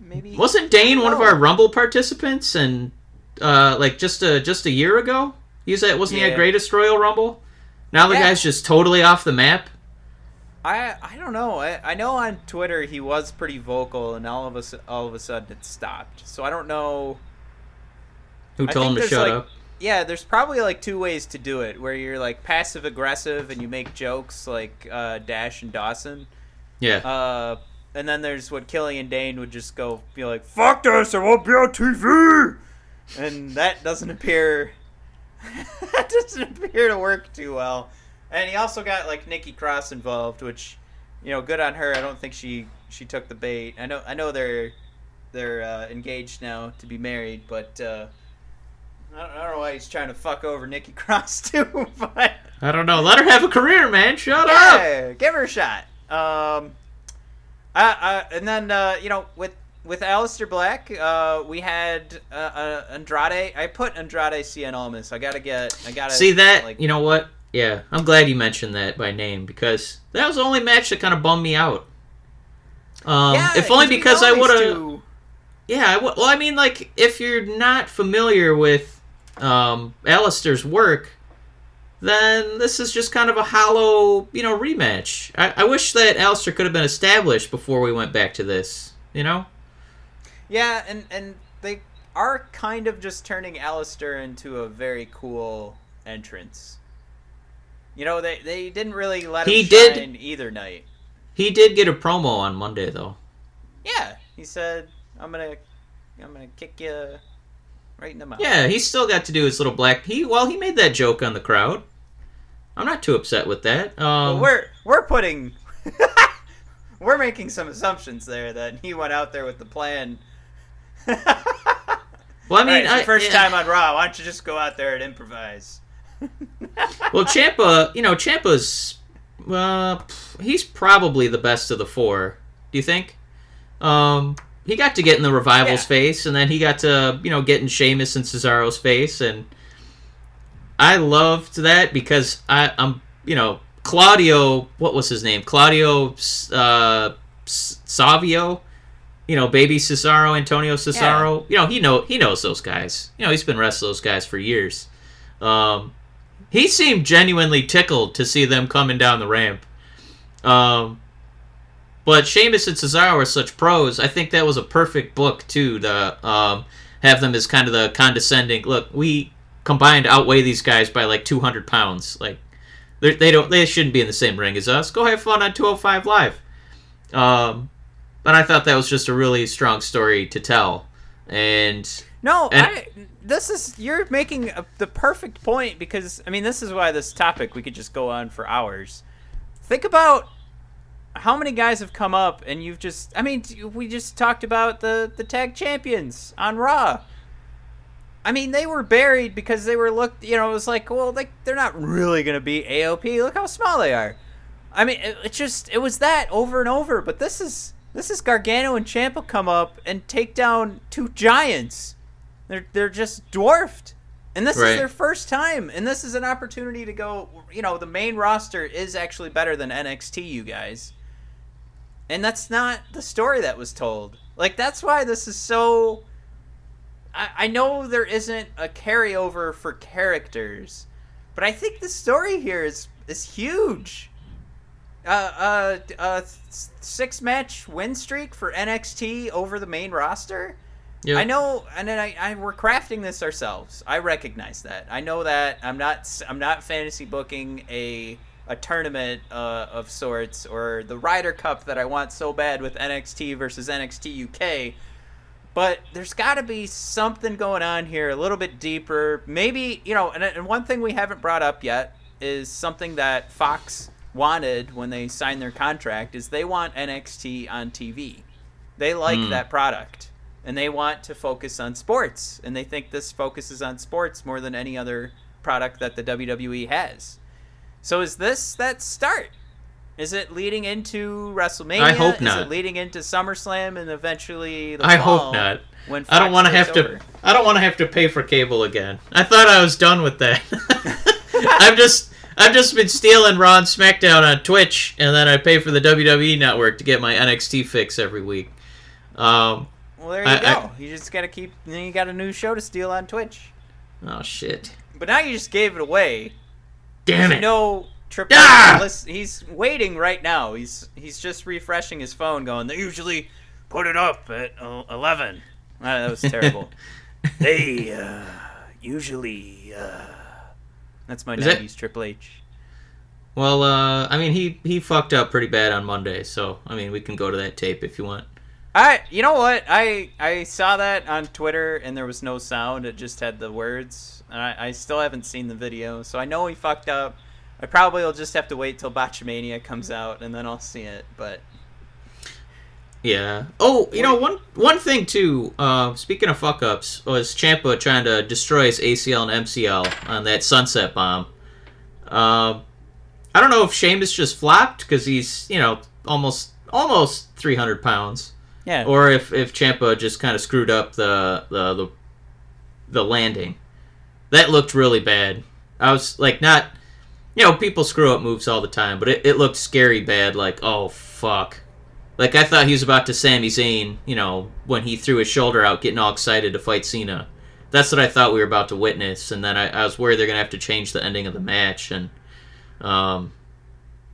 maybe Wasn't Dain one of our Rumble participants, and uh, like just a just a year ago? He was at wasn't he Yeah. at Greatest Royal Rumble? Now the Yeah. guy's just totally off the map. I I don't know. I, I know on Twitter he was pretty vocal and all of us all of a sudden it stopped. So I don't know Who I told him to shut like, up? Yeah, there's probably like two ways to do it where you're like passive aggressive and you make jokes like uh, Dash and Dawson. Yeah. Uh, and then there's what Killian Dain would just go be like, "Fuck this! I won't be on TV," and that doesn't appear that doesn't appear to work too well. And he also got like Nikki Cross involved, which you know, good on her. I don't think she she took the bait. I know I know they're they're uh, engaged now to be married, but uh, I, don't, I don't know why he's trying to fuck over Nikki Cross too. But I don't know. Let her have a career, man. Shut up. give her a shot. Um, uh, uh, and then uh, you know with with Aleister Black, uh, we had uh, uh, Andrade. I put Andrade Cien Almas. I gotta get. I gotta See that? Like, you know what? Yeah, I'm glad you mentioned that by name because that was the only match that kind of bummed me out. Um, yeah, if only because I would have. Yeah, I w- well, I mean, like, if you're not familiar with um, Aleister's work, then this is just kind of a hollow, you know, rematch. I, I wish that Aleister could have been established before we went back to this, you know? Yeah, and and they are kind of just turning Aleister into a very cool entrance. You know, they they didn't really let him He did- either night. He did get a promo on Monday, though. Yeah, he said, "I'm gonna, I'm gonna kick you right in the mouth." Yeah, he still got to do his little black. He well, he made that joke on the crowd. I'm not too upset with that. Um, But we're we're putting we're making some assumptions there that he went out there with the plan. well, I mean, mean, I, first yeah. time on Raw. Why don't you just go out there and improvise? Well, Ciampa, you know, Ciampa's, uh, he's probably the best of the four. Do you think? Um, he got to get in the revival's Yeah. face, and then he got to, you know, get in Sheamus and Cesaro's face, and I loved that because I, I'm, you know, Claudio. What was his name? Claudio uh, Savio. You know, baby Cesaro, Antonio Cesaro. You know, he know he knows those guys. You know, he's been wrestling those guys for years. Um, he seemed genuinely tickled to see them coming down the ramp. Um, but Sheamus and Cesaro are such pros. I think that was a perfect book too to um, have them as kind of the condescending. Look, we combined outweigh these guys by like 200 pounds. Like they're- don't, they shouldn't be in the same ring as us. Go have fun on 205 Live. Um, but I thought that was just a really strong story to tell. And No, And- I. This is you're making a, the perfect point because I mean this is why this topic we could just go on for hours. Think about how many guys have come up and you've just I mean we just talked about the the tag champions on Raw. I mean, they were buried because they were looked. You know, it was like, well, like they're not really gonna be AOP. Look how small they are. I mean, it, it just it was that over and over. But this is this is Gargano and Ciampa come up and take down two giants. They're they're just dwarfed. And this Right. is their first time, and this is an opportunity to go. You know, the main roster is actually better than NXT, you guys. And that's not the story that was told. Like that's why this is so. I, I know there isn't a carryover for characters, but I think the story here is is huge. Uh, uh, uh, six match win streak for NXT over the main roster. Yeah. I know, and then I, I we're crafting this ourselves. I recognize that. I know that I'm not I'm not fantasy booking a a tournament uh, of sorts or the Ryder Cup that I want so bad with NXT versus NXT UK. But there's got to be something going on here, a little bit deeper. Maybe you know, and, and one thing we haven't brought up yet is something that Fox wanted when they signed their contract is they want NXT on TV. They like Hmm. that product and they want to focus on sports and they think this focuses on sports more than any other product that the WWE has. So is this that start? Is it leading into WrestleMania? I hope Is not. it leading into SummerSlam and eventually the I hope not. When I don't want to have to. I don't want to have to pay for cable again. I thought I was done with that. I've just. I've just been stealing Raw and SmackDown on Twitch, and then I pay for the WWE Network to get my NXT fix every week. Um, Well, there you I- go. I- you just gotta keep. Then you got a new show to steal on Twitch. oh shit! But now you just gave it away. Damn You it! know, Triple Ah! he's waiting right now. He's he's just refreshing his phone, going. They usually put it up at uh, eleven. Ah, that was terrible. they uh, usually. Uh... That's my Is that- '90s Triple H. Well, uh, I mean, he he fucked up pretty bad on Monday, so I mean, we can go to that tape if you want. I, you know what? I I saw that on Twitter and there was no sound. It just had the words. I, I still haven't seen the video, so I know he fucked up. I probably will just have to wait till Botchamania comes out and then I'll see it. But Yeah. Oh, you know one one thing too. Uh, speaking of fuck ups, was Ciampa trying to destroy his ACL and MCL on that Sunset Bomb. Um, I don't know if Sheamus just flopped because he's you know almost almost three hundred pounds, yeah, or if if Ciampa just kind of screwed up the the the the landing. That looked really bad. I was like not. You know, people screw up moves all the time, but it, it looked scary bad. Like, oh fuck, like I thought he was about to Sami Zayn, you know, when he threw his shoulder out, getting all excited to fight Cena. That's what I thought we were about to witness, and then I, I was worried they're gonna have to change the ending of the match. And, um,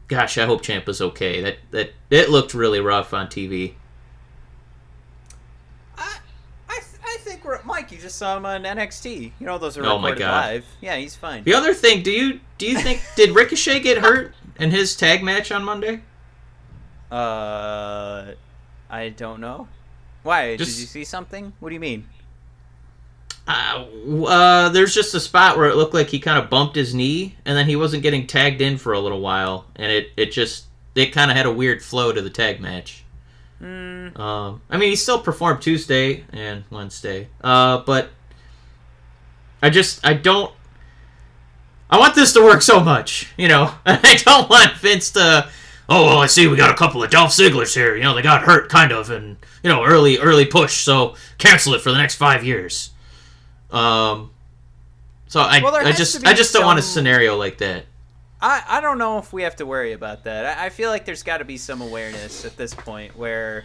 gosh, I hope Ciampa's okay. That that it looked really rough on TV. I I, th- I think we're Mike. You just saw him on NXT. You know those are Oh my recorded God. live. Yeah, he's fine. The other thing, do you do you think did Ricochet get hurt in his tag match on Monday? Uh, I don't know. Why? Just- Did you see something? What do you mean? Uh, uh, there's just a spot where it looked like he kind of bumped his knee, and then he wasn't getting tagged in for a little while, and it it just it kind of had a weird flow to the tag match. Hmm. Um, I mean, he still performed Tuesday and Wednesday, uh, but I just I don't. I want this to work so much, you know. I don't want Vince to. Oh, well, I see. We got a couple of Dolph Zigglers here. You know, they got hurt, kind of, and you know, early early push. So cancel it for the next five years. Um. So I, Well, I just I just don't want a scenario like that. I, I don't know if we have to worry about that. I, I feel like there's got to be some awareness at this point where,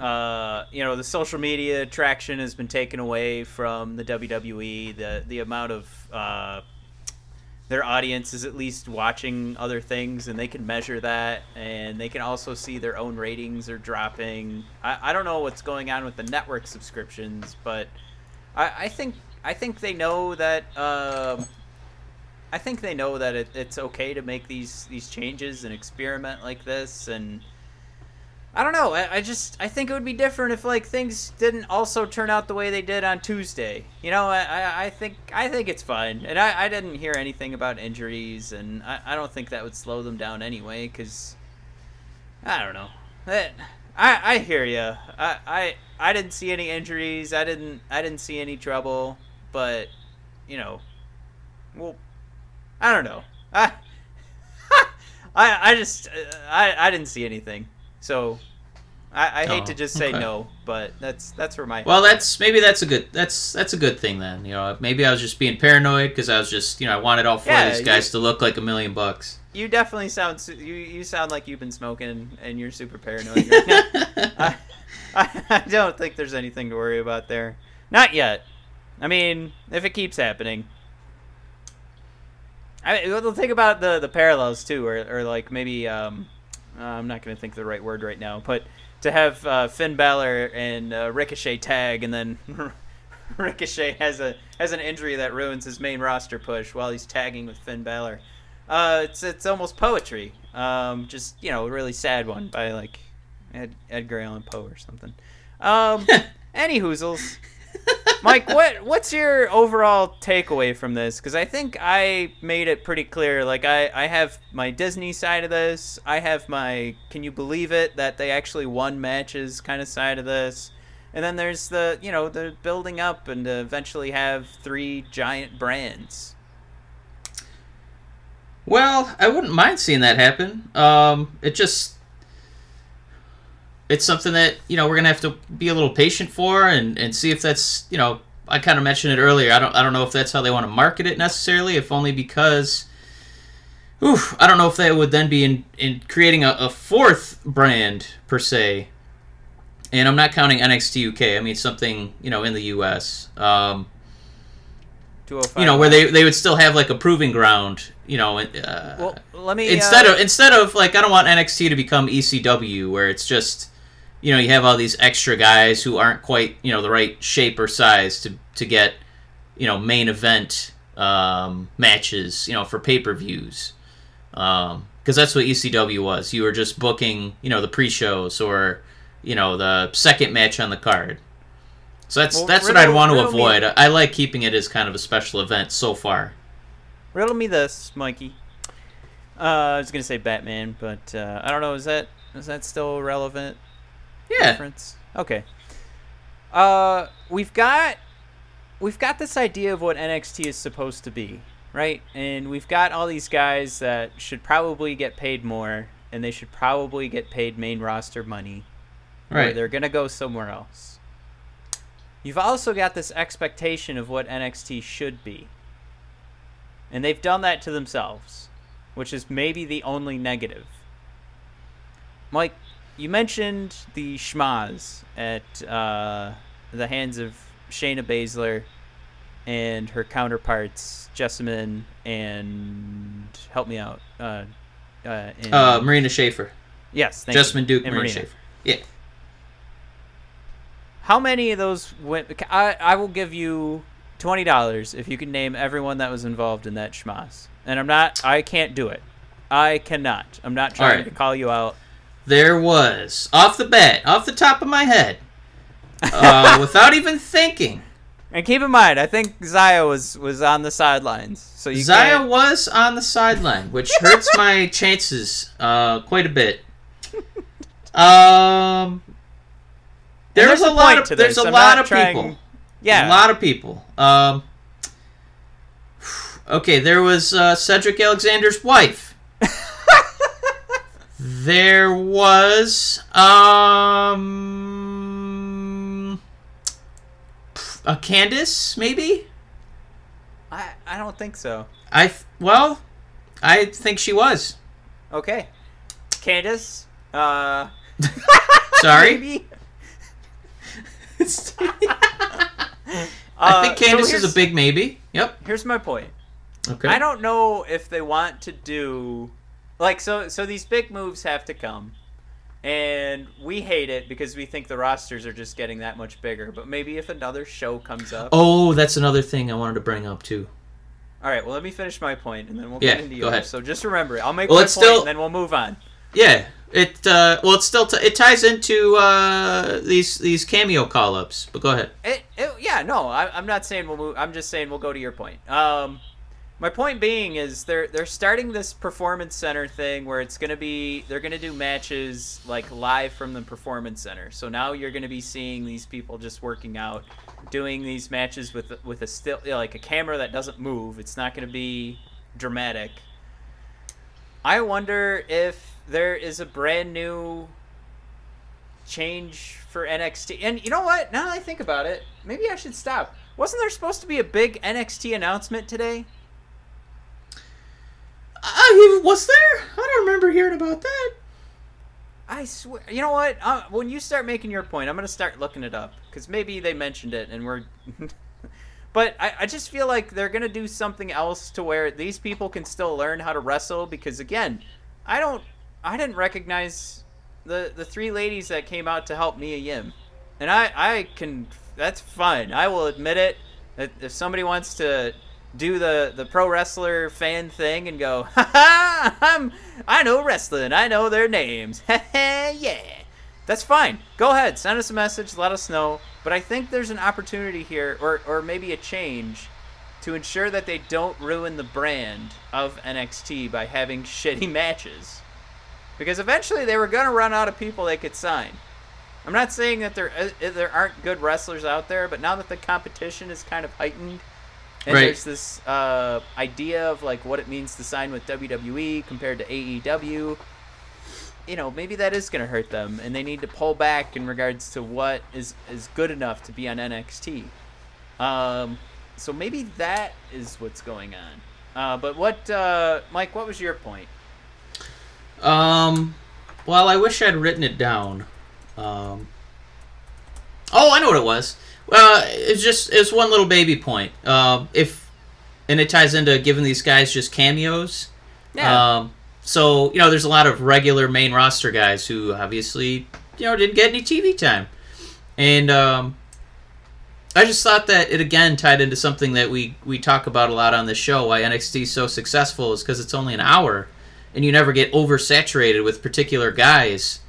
uh, you know, the social media traction has been taken away from the WWE. The the amount of uh, their audience is at least watching other things, and they can measure that, and they can also see their own ratings are dropping. I, I don't know what's going on with the network subscriptions, but I, I think I think they know that. Um, I think they know that it, it's okay to make these these changes and experiment like this, and I don't know. I, I just I think it would be different if like things didn't also turn out the way they did on Tuesday. You know, I, I, think I think it's fine, and I, I didn't hear anything about injuries, and I, I don't think that would slow them down anyway. Because I don't know that I I hear you. I I I didn't see any injuries. I didn't I didn't see any trouble. But you know, well, I don't know. I I I just uh, I I didn't see anything. So I, I hate Oh, to just say okay. no, but that's that's where my Well, that's maybe that's a good that's that's a good thing then. You know, maybe I was just being paranoid because I was just you know I wanted all four Yeah, of these you- guys to look like a million bucks. you definitely sound you you sound like you've been smoking and you're super paranoid right now. I, I, I don't think there's anything to worry about there. Not yet. I mean, if it keeps happening. I well, think about the the parallels too, or or like maybe um, uh, I'm not going to think of the right word right now, but to have uh, Finn Balor and uh, Ricochet tag, and then Ricochet has a has an injury that ruins his main roster push while he's tagging with Finn Balor. Uh, it's it's almost poetry. Um, just you know, a really sad one by like Ed, Edgar Allan Poe or something. Um, any hoozles. Mike, what what's your overall takeaway from this? Because I think I made it pretty clear. Like I, I have my Disney side of this. I have my can you believe it that they actually won matches kind of side of this. And then there's the you know the building up and eventually have three giant brands. Well, I wouldn't mind seeing that happen. Um, it just it's something that you know we're gonna have to be a little patient for and, and see if that's you know I kind of mentioned it earlier. I don't I don't know if that's how they want to market it necessarily, if only because. Oof, I don't know if that would then be in, in creating a, a fourth brand per se, and I'm not counting NXT UK. I mean something you know in the US. Um, you know where they, they would still have like a proving ground. You know, uh, Well, let me instead uh, of instead of like I don't want NXT to become ECW where it's just you know you have all these extra guys who aren't quite you know the right shape or size to to get you know main event um, matches you know for pay per views because that's what ECW was. You were just booking you know the pre shows or you know the second match on the card. So that's Well, that's what I'd want to me- avoid. I, I like keeping it as kind of a special event so far. Riddle me this, Mikey. Uh, I was gonna say Batman, but uh, I don't know. Is that is that still relevant? Yeah. Reference? Okay. Uh, we've got we've got this idea of what NXT is supposed to be, right? And we've got all these guys that should probably get paid more, and they should probably get paid main roster money, or Right. they're gonna go somewhere else. You've also got this expectation of what NXT should be. And they've done that to themselves, which is maybe the only negative. Mike, you mentioned the schmaz at uh, the hands of Shayna Baszler and her counterparts, Jessamyn and help me out. Uh, uh, and- Uh, Marina Shafir. yes, thank you. Jessamyn Duke, And Marina Marina. Shafir. Yeah. How many of those went? I I will give you twenty dollars if you can name everyone that was involved in that schmaz. And I'm not. I can't do it. I cannot. I'm not trying Alright. to call you out. There was off the bat, off the top of my head, uh, without even thinking. And keep in mind, I think Zaya was was on the sidelines, so you Zaya can't. was on the sideline, which hurts my chances uh, quite a bit. Um, there And was there's a a lot of there's a I'm lot of trying- people. Yeah. a lot of people. Um, okay, there was uh, Cedric Alexander's wife. There was um a Candice, maybe. I I don't think so. I well, I think she was. Okay, Candice. Uh, Sorry, maybe. I think Uh, so Candice is a big maybe. Yep. Here's my point. Okay. I don't know if they want to do like so so these big moves have to come. And we hate it because we think the rosters are just getting that much bigger. But maybe if another show comes up. Oh, that's another thing I wanted to bring up too. All right, well let me finish my point and then we'll Yeah, get into go yours. ahead. So just remember it. I'll make Well, my point still- and then we'll move on. Yeah, it uh, well, it still t- it ties into uh, these these cameo call ups. But go ahead. It, it, yeah, no, I, I'm not saying we'll move. I'm just saying we'll go to your point. Um, My point being is they're they're starting this performance center thing where it's gonna be they're gonna do matches like live from the performance center. So now you're gonna be seeing these people just working out, doing these matches with with a still you know, like a camera that doesn't move. It's not gonna be dramatic. I wonder if there is a brand new change for NXT. And you know what? Now that I think about it, maybe I should stop. Wasn't there supposed to be a big NXT announcement today? Uh, was there? I don't remember hearing about that. I swear. You know what? Uh, when you start making your point, I'm gonna start looking it up because maybe they mentioned it and we're. but I, I just feel like they're gonna do something else to where these people can still learn how to wrestle because again, I don't. I didn't recognize the the three ladies that came out to help Mia Yim, and I I can. That's fine. I will admit it. If somebody wants to do the the pro wrestler fan thing and go, ha ha, I'm I know wrestling, I know their names, yeah. That's fine. Go ahead, send us a message, let us know. But I think there's an opportunity here, or or maybe a change, to ensure that they don't ruin the brand of NXT by having shitty matches, because eventually they were gonna run out of people they could sign. I'm not saying that there uh, there aren't good wrestlers out there, but now that the competition is kind of heightened and Right. there's this uh, idea of like what it means to sign with WWE compared to AEW. You know, maybe that is going to hurt them, and they need to pull back in regards to what is is good enough to be on NXT. Um, so maybe that is what's going on. Uh, but what, uh, Mike? What was your point? Um, well, I wish I'd written it down. Um, oh, I know what it was. Well, it's just it's one little baby point. Um, if and it ties into giving these guys just cameos. Yeah. Um, so you know, there's a lot of regular main roster guys who obviously you know didn't get any TV time, and um, I just thought that it again tied into something that we we talk about a lot on this show. Why NXT is so successful is because it's only an hour, and you never get oversaturated with particular guys.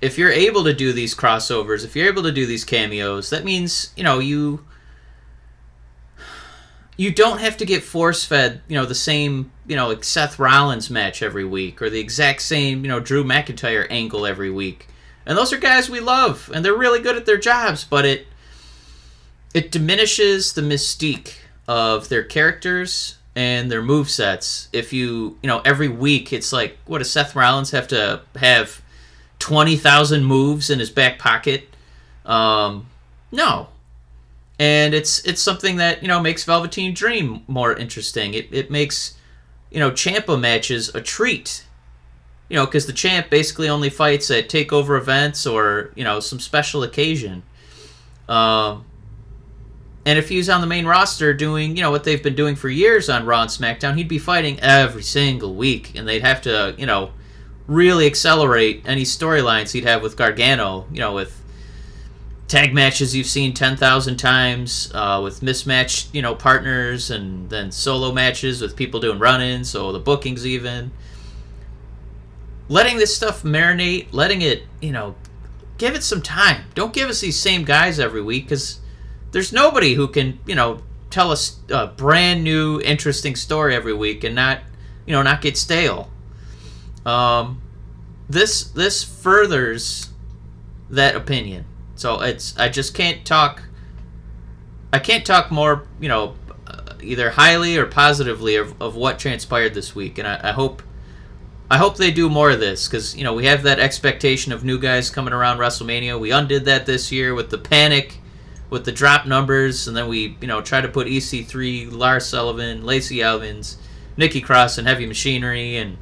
If you're able to do these crossovers, if you're able to do these cameos, that means you know you you don't have to get force fed, you know, the same, you know, like Seth Rollins match every week or the exact same, you know, Drew McIntyre angle every week. And those are guys we love and they're really good at their jobs, but it it diminishes the mystique of their characters and their move sets if you, you know, every week it's like what does Seth Rollins have to have 20,000 moves in his back pocket? Um no, and it's it's something that you know makes Velveteen Dream more interesting. It it makes you know Ciampa matches a treat. You know, because the champ basically only fights at takeover events or you know some special occasion. Um, and if he was on the main roster doing you know what they've been doing for years on Raw and SmackDown, he'd be fighting every single week, and they'd have to you know really accelerate any storylines he'd have with Gargano. You know, with tag matches you've seen 10,000 times uh, with mismatched, you know, partners and then solo matches with people doing run-ins, so the bookings even. Letting this stuff marinate, letting it, you know, give it some time. Don't give us these same guys every week cuz there's nobody who can, you know, tell us a brand new interesting story every week and not, you know, not get stale. Um this this furthers that opinion. So it's I just can't talk. I can't talk more, you know, uh, either highly or positively of, of what transpired this week, and I, I hope, I hope they do more of this because you know we have that expectation of new guys coming around WrestleMania. We undid that this year with the panic, with the drop numbers, and then we you know try to put EC3, Lars Sullivan, Lacey Evans, Nikki Cross, and Heavy Machinery, and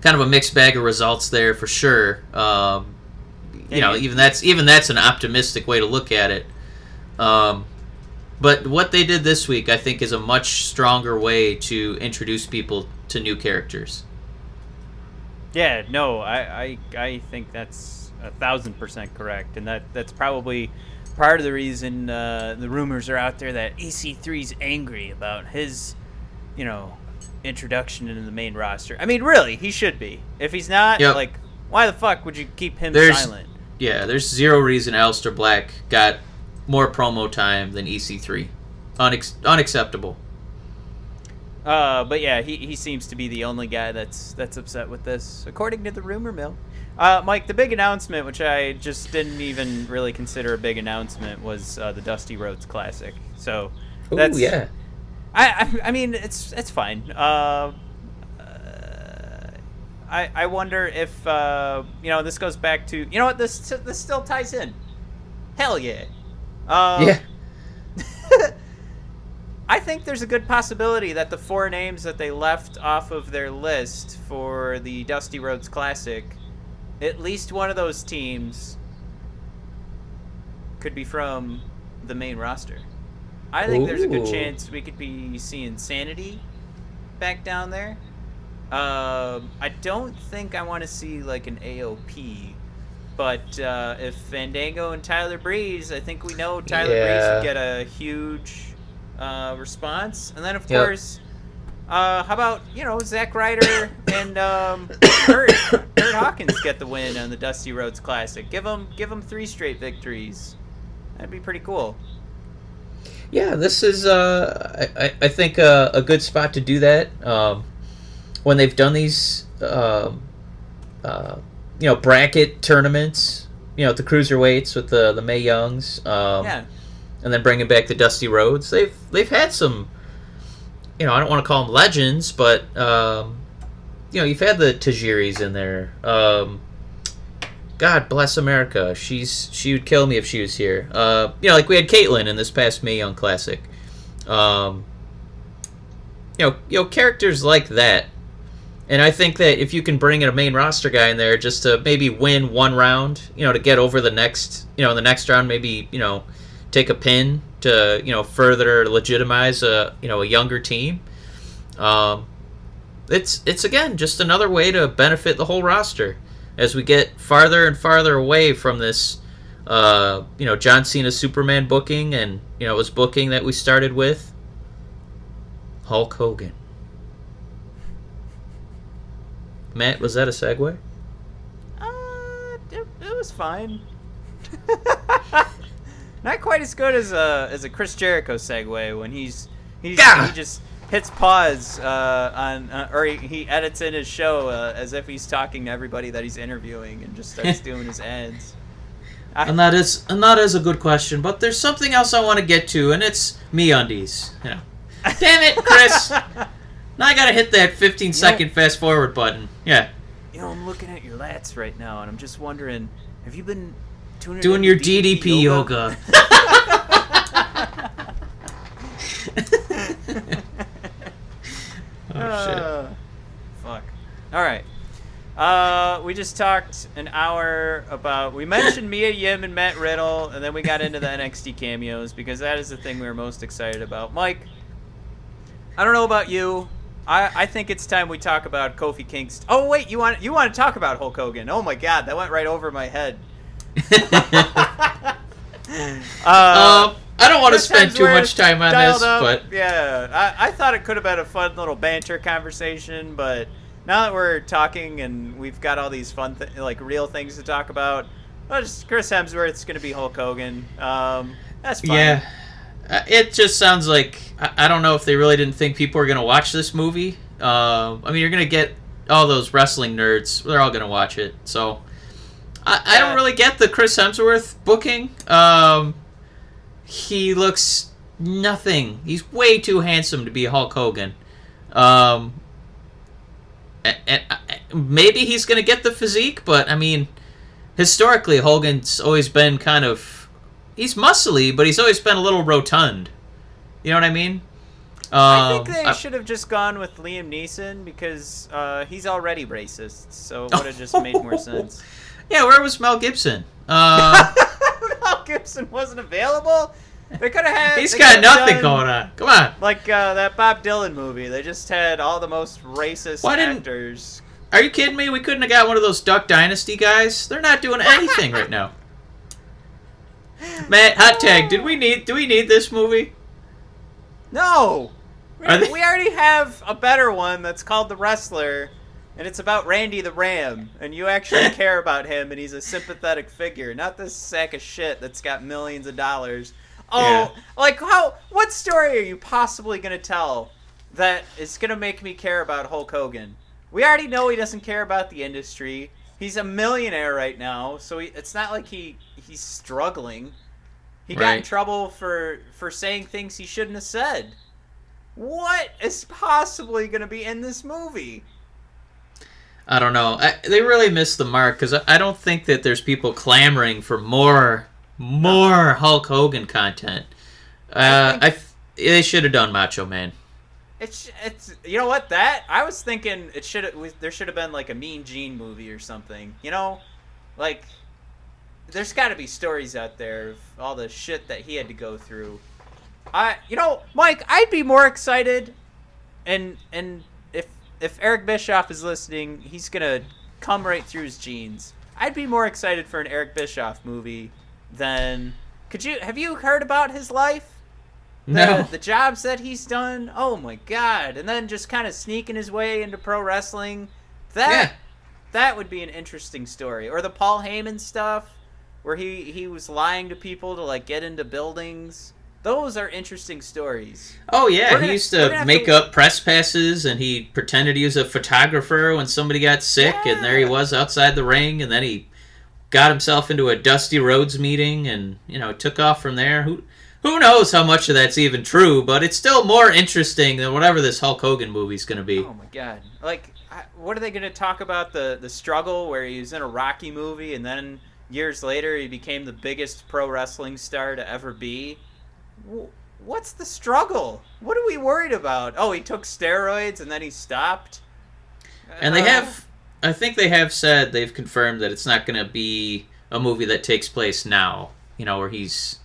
kind of a mixed bag of results there for sure. Um, you know, even that's even that's an optimistic way to look at it. Um, but what they did this week, I think, is a much stronger way to introduce people to new characters. Yeah, no, I, I, I think that's a thousand percent correct, and that that's probably part of the reason uh, the rumors are out there that EC3's angry about his, you know, introduction into the main roster. I mean, really, he should be. If he's not, Yep. like, why the fuck would you keep him There's- silent? Yeah, there's zero reason Aleister Black got more promo time than EC3. Unex- unacceptable. Uh, but yeah, he, he seems to be the only guy that's that's upset with this, according to the rumor mill. Uh, Mike, the big announcement, which I just didn't even really consider a big announcement, was uh, the Dusty Rhodes Classic. So Ooh, that's yeah. I, I I mean it's it's fine. Uh, uh, I I wonder if uh, you know this goes back to you know what this this still ties in. Hell yeah. Um, yeah. I think there's a good possibility that the four names that they left off of their list for the Dusty Rhodes Classic, at least one of those teams could be from the main roster. I think there's a good chance we could be seeing Sanity back down there. Um, I don't think I want to see like an AOP, but uh, if Fandango and Tyler Breeze, I think we know Tyler Breeze would get a huge uh, response, and then of Yep. course, uh, how about you know Zack Ryder and um, Kurt, Kurt Hawkins get the win on the Dusty Rhodes Classic? Give them give them three straight victories. That'd be pretty cool. Yeah, this is uh, I, I- think uh, a good spot to do that. Um, when they've done these, um, uh, you know, bracket tournaments, you know, the cruiserweights with the the Mae Youngs, um, yeah. and then bringing back the Dusty Rhodes. They've they've had some, you know, I don't want to call them legends, but um, you know, you've had the Tajiris in there. Um, God bless America. She's she would kill me if she was here. Uh, you know, like we had Kaitlyn in this past Mae Young Classic. Um, you know, you know, characters like that. And I think that if you can bring in a main roster guy in there just to maybe win one round, you know, to get over the next, you know, in the next round, maybe you know, take a pin to you know further legitimize a you know a younger team. Um, it's it's again just another way to benefit the whole roster as we get farther and farther away from this uh, you know John Cena Superman booking and you know it was booking that we started with Hulk Hogan. Matt, was that a segue? Uh, it, it was fine. Not quite as good as a as a Chris Jericho segue when he's he's Gah! he just hits pause uh, on uh, or he, he edits in his show uh, as if he's talking to everybody that he's interviewing and just starts doing his ads. I, And that is and that is a good question, but there's something else I want to get to, and it's MeUndies. You know. Damn it, Chris! now I gotta hit that 15 second fast forward button. Yeah. you know, I'm looking at your lats right now, and I'm just wondering, have you been Doing your DDP yoga. oh shit. Uh, fuck. All right. Uh, we just talked an hour about. We mentioned Mia Yim and Matt Riddle, and then we got into the NXT cameos because that is the thing we were most excited about. Mike, I don't know about you. I, I think it's time we talk about Kofi Kingston. Oh wait, you want you want to talk about Hulk Hogan? Oh my God, that went right over my head. Uh, Um, I don't want to spend too much time on this, up. but yeah, I, I thought it could have been a fun little banter conversation, but now that we're talking and we've got all these fun, th- like real things to talk about, well, just Chris Hemsworth's gonna be Hulk Hogan. Um, that's fine. yeah, Uh, it just sounds like I, I don't know if they really didn't think people were gonna watch this movie. Um, I mean, you're gonna get all those wrestling nerds; they're all gonna watch it. So, I, I Yeah. don't really get the Chris Hemsworth booking. Um, he looks nothing. He's way too handsome to be Hulk Hogan. Um, and, and, and maybe he's gonna get the physique, but I mean, historically, Hogan's always been kind of he's muscly, but he's always been a little rotund. You know what I mean? I Um, think they I- should have just gone with Liam Neeson because uh, he's already racist, so it would have just made more sense. yeah, where was Mel Gibson? Uh, Mel Gibson wasn't available. They could have had. He's got nothing done- going on. Come on. Like uh, that Bob Dylan movie, they just had all the most racist Why didn't- actors. Are you kidding me? We couldn't have got one of those Duck Dynasty guys. They're not doing anything right now. Matt, hot tag. Did we need? Do we need this movie? No, we, they- we already have a better one that's called The Wrestler, and it's about Randy the Ram, and you actually care about him, and he's a sympathetic figure, not this sack of shit that's got millions of dollars. Oh, Yeah. like how? What story are you possibly gonna tell that is gonna make me care about Hulk Hogan. We already know he doesn't care about the industry. He's a millionaire right now, so he, it's not like he he's struggling. He got in trouble for for saying things he shouldn't have said. What is possibly gonna be in this movie? I don't know. I, they really missed the mark because I, I don't think that there's people clamoring for more, more Hulk Hogan content. Uh, I, f- they should have done Macho Man. It's it's you know what that I was thinking it should have there should have been like a Mean Gene movie or something. You know, like there's got to be stories out there of all the shit that he had to go through. I you know Mike, I'd be more excited, and and if Eric Bischoff is listening, he's gonna come right through his jeans. I'd be more excited for an Eric Bischoff movie than could you have you heard about his life? the, No. the jobs that he's done. Oh my god! And then just kind of sneaking his way into pro wrestling. That Yeah. that would be an interesting story. Or the Paul Heyman stuff, where he he was lying to people to like get into buildings. Those are interesting stories. Oh yeah, gonna- he used gonna make to- up press passes, and he pretended he was a photographer when somebody got sick, and there he was outside the ring, and then he got himself into a Dusty Rhodes meeting, and you know took off from there. Who who knows how much of that's even true? But it's still more interesting than whatever this Hulk Hogan movie's gonna be. Oh my god! Like, I, what are they going to talk about the the struggle where he was in a Rocky movie and then years later he became the biggest pro wrestling star to ever be? Wh- What's the struggle? What are we worried about? Oh, he took steroids and then he stopped. And they Uh, have, I think they have said they've confirmed that it's not going to be a movie that takes place now. You know, where he's,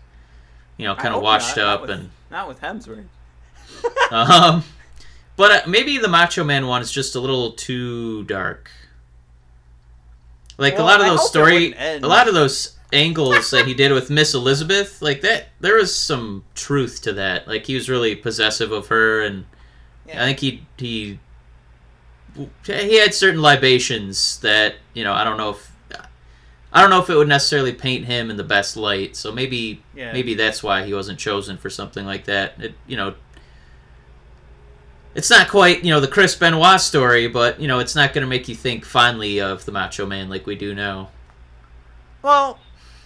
you know, kind of washed not, not up with- and. not with Hemsworth. Um, but uh, maybe the Macho Man one is just a little too dark. Like Well, a lot of I those story, a lot of those angles that he did with Miss Elizabeth, like that, there was some truth to that. Like he was really possessive of her, and Yeah. I think he he he had certain libations that you know I don't know if I don't know if it would necessarily paint him in the best light. So maybe Yeah. maybe that's why he wasn't chosen for something like that. It you know. It's not quite, you know, the Chris Benoit story, but you know, it's not going to make you think fondly of the Macho Man like we do now. Well,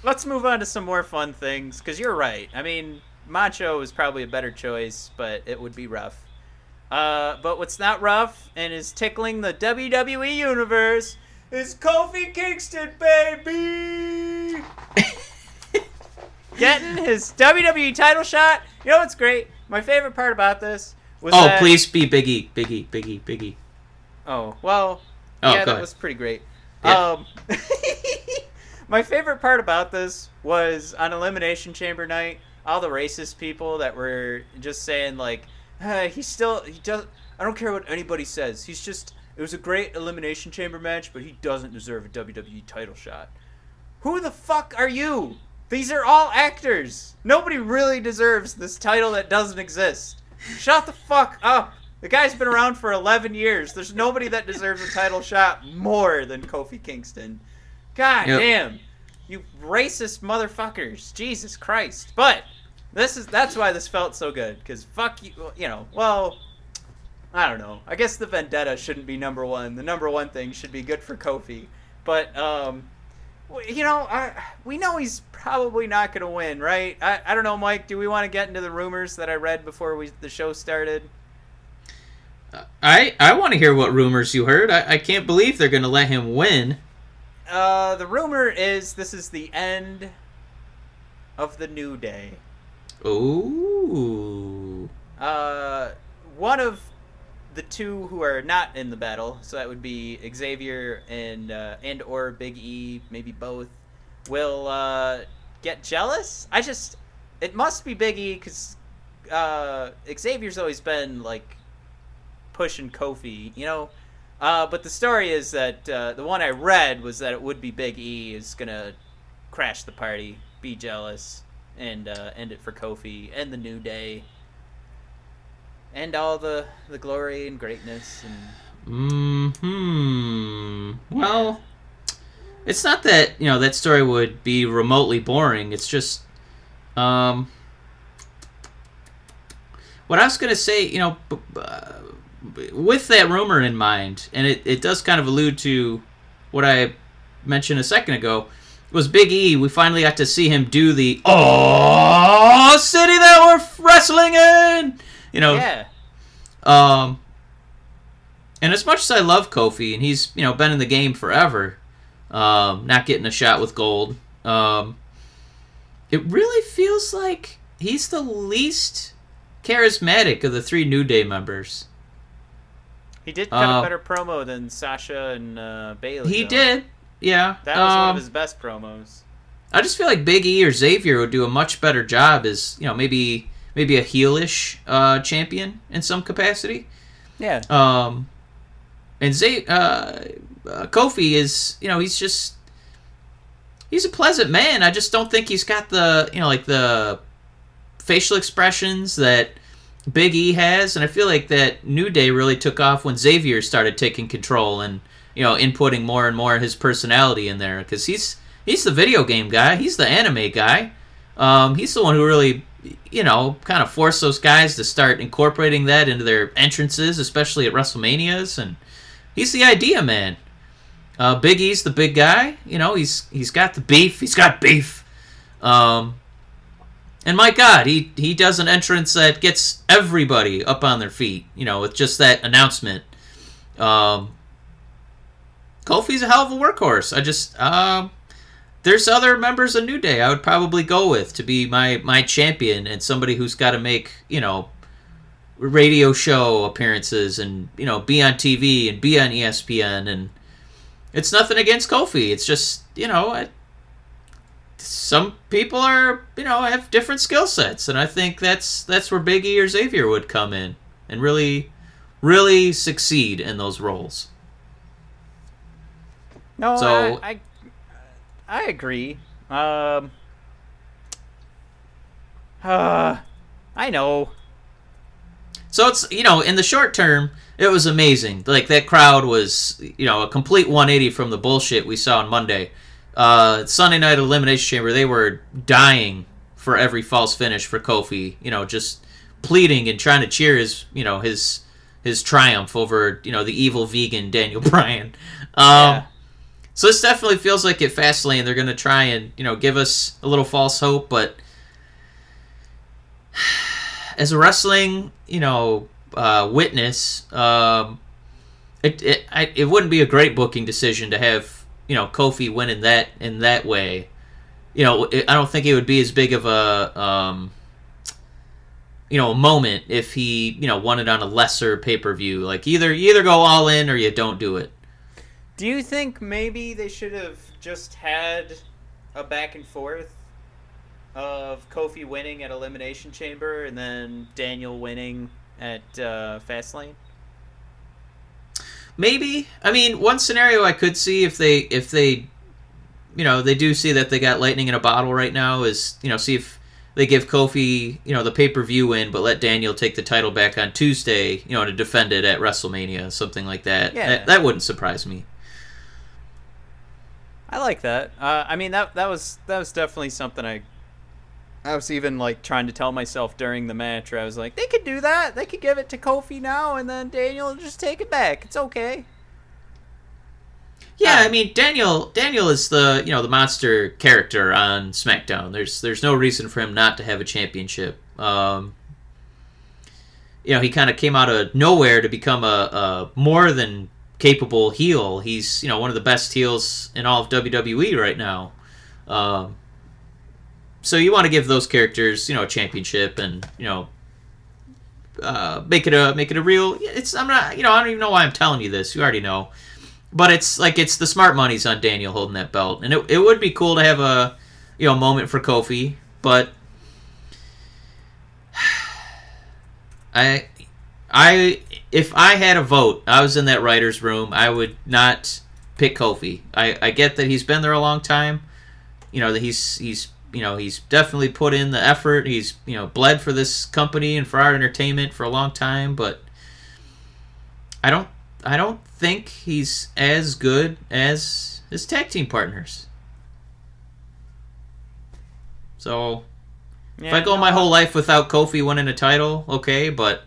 let's move on to some more fun things because you're right. I mean, Macho is probably a better choice, but it would be rough. Uh, but what's not rough and is tickling the WWE universe is Kofi Kingston, baby. Getting his WWE title shot. You know what's great? My favorite part about this was Oh, that- please be Biggie, Biggie, Biggie, Biggie. Oh well, Oh, yeah, that ahead. was pretty great. Yeah. Um, my favorite part about this was on Elimination Chamber night, all the racist people that were just saying like, hey, he's still he does. I don't care what anybody says. He's just. It was a great Elimination Chamber match, but he doesn't deserve a WWE title shot. Who the fuck are you? These are all actors. Nobody really deserves this title that doesn't exist. Shut the fuck up. The guy's been around for 11 years. There's nobody that deserves a title shot more than Kofi Kingston. God Yep. damn. You racist motherfuckers. Jesus Christ. But this is that's why this felt so good cuz fuck you, you know. Well, I don't know. I guess the vendetta shouldn't be number 1. The number 1 thing should be good for Kofi. But um you know, I, we know he's probably not going to win, right? I, I don't know, Mike. Do we want to get into the rumors that I read before we the show started? I I want to hear what rumors you heard. I, I can't believe they're going to let him win. Uh, the rumor is this is the end of the New Day. Ooh. Uh, one of the two who are not in the battle, so that would be Xavier and uh, and or Big E, maybe both, will uh, get jealous. I just, it must be Big E because uh, Xavier's always been like pushing Kofi, you know. Uh, but the story is that uh, the one I read was that it would be Big E is gonna crash the party, be jealous, and uh, end it for Kofi and the New Day and all the the glory and greatness and Hmm. Well, it's not that you know that story would be remotely boring. It's just, um, what I was gonna say, you know, b- uh, with that rumor in mind, and it, it does kind of allude to what I mentioned a second ago, was Big E. We finally got to see him do the oh city that we're wrestling in. You know, Yeah. um, and as much as I love Kofi, and he's you know been in the game forever, um, not getting a shot with gold, um, it really feels like he's the least charismatic of the three New Day members. He did cut Uh, a better promo than Sasha and uh, Bayley. He though. did, yeah. That was one um, of his best promos. I just feel like Big E or Xavier would do a much better job as you know maybe maybe a heelish uh, champion in some capacity. Yeah. Um, and Zay, uh, uh, Kofi is, you know, he's just he's a pleasant man. I just don't think he's got the, you know, like the facial expressions that Big E has, and I feel like that New Day really took off when Xavier started taking control and you know inputting more and more of his personality in there because he's he's the video game guy, he's the anime guy. Um, he's the one who really, you know, kind of forced those guys to start incorporating that into their entrances, especially at WrestleManias, and he's the idea man. Uh, Big E's the big guy. You know, he's he's got the beef. He's got beef. Um, and my God, he he does an entrance that gets everybody up on their feet. You know, with just that announcement. Um, Kofi's a hell of a workhorse. I just um, there's other members of New Day I would probably go with to be my my champion and somebody who's got to make you know radio show appearances and you know be on TV and be on ESPN and it's nothing against Kofi. It's just you know I, some people are you know have different skill sets and I think that's that's where Big E or Xavier would come in and really really succeed in those roles. No, So- I, I I agree. Um. Uh, I know. So it's you know in the short term it was amazing. Like that crowd was you know a complete 180 from the bullshit we saw on Monday. Uh, Sunday night elimination chamber they were dying for every false finish for Kofi. You know just pleading and trying to cheer his you know his his triumph over you know the evil vegan Daniel Bryan. Um, Yeah. So this definitely feels like it at Fastlane they're gonna try and you know give us a little false hope, but as a wrestling you know uh, witness, um, it it I, it wouldn't be a great booking decision to have you know Kofi win in that in that way. You know, I don't think it would be as big of a um, you know a moment if he you know won it on a lesser pay per view. Like either you either go all in or you don't do it. Do you think maybe they should have just had a back and forth of Kofi winning at Elimination Chamber and then Daniel winning at uh, Fastlane? Maybe. I mean, one scenario I could see if they if they you know, they do see that they got lightning in a bottle right now is, you know, see if they give Kofi, you know, the pay-per-view win but let Daniel take the title back on Tuesday, you know, to defend it at WrestleMania, something like that. Yeah. That, that wouldn't surprise me. I like that. Uh, I mean that that was that was definitely something I. I was even like trying to tell myself during the match where I was like, they could do that. They could give it to Kofi now, and then Daniel will just take it back. It's okay. Yeah, Uh, I mean Daniel. Daniel is the you know the monster character on SmackDown. There's there's no reason for him not to have a championship. Um, you know he kind of came out of nowhere to become a, a more than capable heel. He's you know one of the best heels in all of WWE right now. Um, so you want to give those characters you know a championship and you know uh, make it a make it a real. It's I'm not you know I don't even know why I'm telling you this. You already know but it's like it's the smart money's on Daniel holding that belt, and it, it would be cool to have a you know moment for Kofi, but I I if I had a vote, I was in that writers' room, I would not pick Kofi. I, I get that he's been there a long time, you know that he's he's you know he's definitely put in the effort. He's you know bled for this company and for our entertainment for a long time, but I don't I don't think he's as good as his tag team partners. So if I go my whole life without Kofi winning a title, okay, but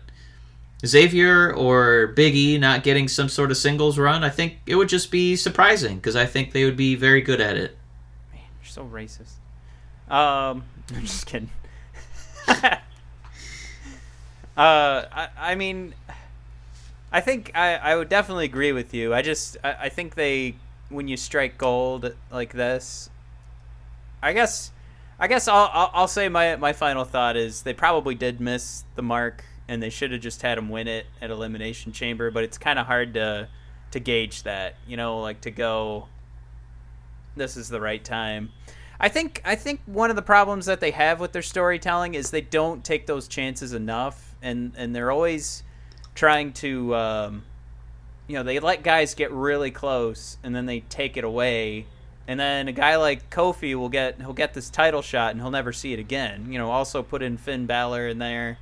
Xavier or Big E not getting some sort of singles run, I think it would just be surprising because I think they would be very good at it. Man, you're so racist. Um, I'm just kidding. uh, I, I mean, I think I, I would definitely agree with you. I just I, I think they when you strike gold like this, I guess I guess I'll, I'll I'll say my my final thought is they probably did miss the mark and they should have just had him win it at elimination chamber. But it's kind of hard to to gauge that, you know, like to go. This is the right time. I think I think one of the problems that they have with their storytelling is they don't take those chances enough, and and they're always trying to, um, you know, they let guys get really close, and then they take it away, and then a guy like Kofi will get he'll get this title shot, and he'll never see it again. You know, also put in Finn Balor in there.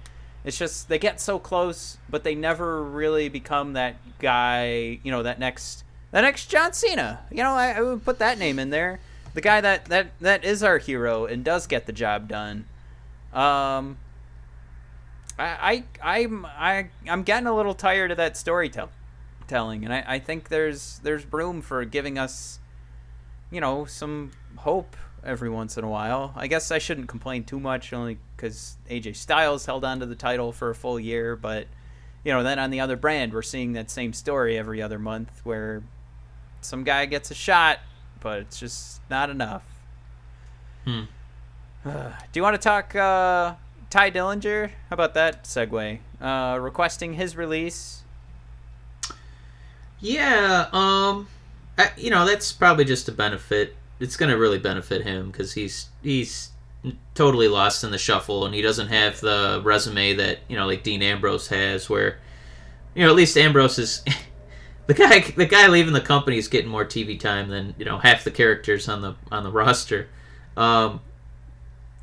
It's just they get so close, but they never really become that guy. You know, that next that next John Cena. You know, I, I would put that name in there the guy that that that is our hero and does get the job done. Um, I I I'm I I'm getting a little tired of that storytelling, telling, and I I think there's there's room for giving us, you know, some hope every once in a while. I guess I shouldn't complain too much, only because AJ Styles held on to the title for a full year, but you know, then on the other brand, we're seeing that same story every other month where some guy gets a shot but it's just not enough. Hmm. Do you want to talk uh, Tye Dillinger? How about that segue? Uh, requesting his release. Yeah, um, I, you know that's probably just a benefit. It's going to really benefit him because he's he's totally lost in the shuffle, and he doesn't have the resume that you know like Dean Ambrose has, where you know at least Ambrose is. the guy the guy leaving the company is getting more TV time than you know half the characters on the on the roster. Um,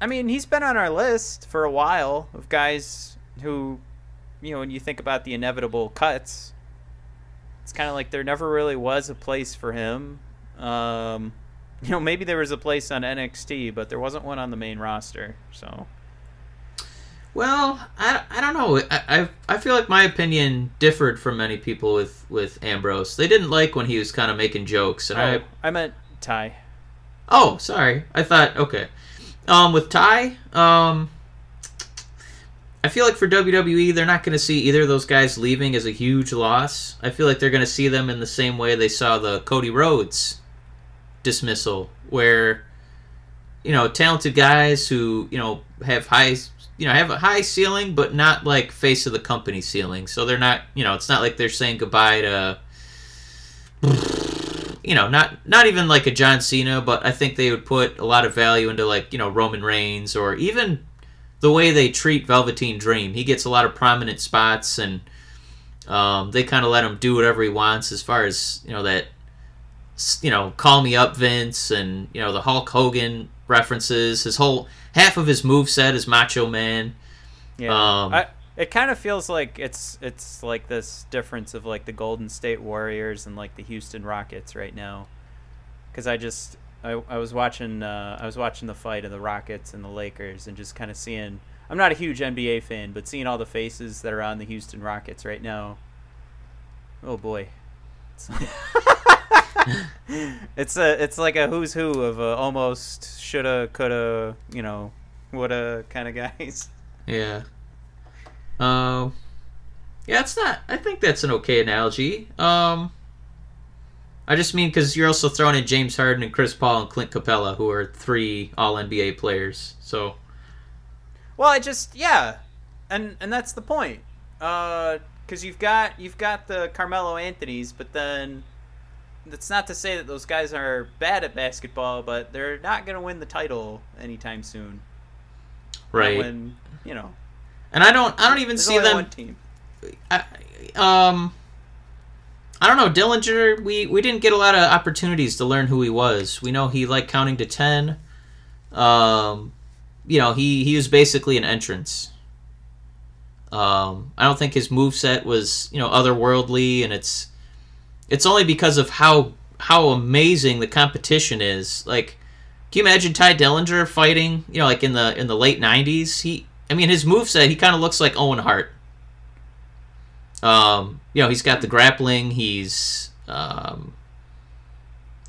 I mean, he's been on our list for a while of guys who, you know, when you think about the inevitable cuts, it's kind of like there never really was a place for him. Um, you know, maybe there was a place on NXT, but there wasn't one on the main roster. So well, I, I don't know. I, I I feel like my opinion differed from many people with with Ambrose. They didn't like when he was kind of making jokes, and oh, I I meant Tye. Oh, sorry. I thought okay. Um, with Tye, um, I feel like for WWE, they're not going to see either of those guys leaving as a huge loss. I feel like they're going to see them in the same way they saw the Cody Rhodes dismissal, where you know talented guys who you know have high you know have a high ceiling but not like face of the company ceiling. So they're not you know it's not like they're saying goodbye to you know not not even like a John Cena but I think they would put a lot of value into like you know Roman Reigns or even the way they treat Velveteen Dream. He gets a lot of prominent spots and um, they kind of let him do whatever he wants as far as you know that you know call me up Vince and you know the Hulk Hogan references. His whole half of his move set is Macho Man. Yeah. Um, I, it kind of feels like it's it's like this difference of like the Golden State Warriors and like the Houston Rockets right now. Cuz I just I, I was watching uh, I was watching the fight of the Rockets and the Lakers and just kind of seeing I'm not a huge NBA fan, but seeing all the faces that are on the Houston Rockets right now. Oh boy. it's a it's like a who's who of a almost shoulda coulda you know woulda kind of guys. Yeah. Um. Yeah, it's not. I think that's an okay analogy. Um. I just mean because you're also throwing in James Harden and Chris Paul and Clint Capela, who are three All NBA players. So. Well, I just yeah, and and that's the point. Uh, because you've got you've got the Carmelo Anthony's, but then that's not to say that those guys are bad at basketball, but they're not going to win the title anytime soon. Right. When you know. And I don't. I don't even see them. One team. I, um. I don't know, Dillinger. We we didn't get a lot of opportunities to learn who he was. We know he liked counting to ten. Um, you know, he he was basically an entrance. Um, I don't think his move set was you know otherworldly, and it's it's only because of how how amazing the competition is. Like Can you imagine Tye Dillinger fighting? You know, like in the in the late '90s. He, I mean, his moveset, he kind of looks like Owen Hart. Um, you know, he's got the grappling. He's um,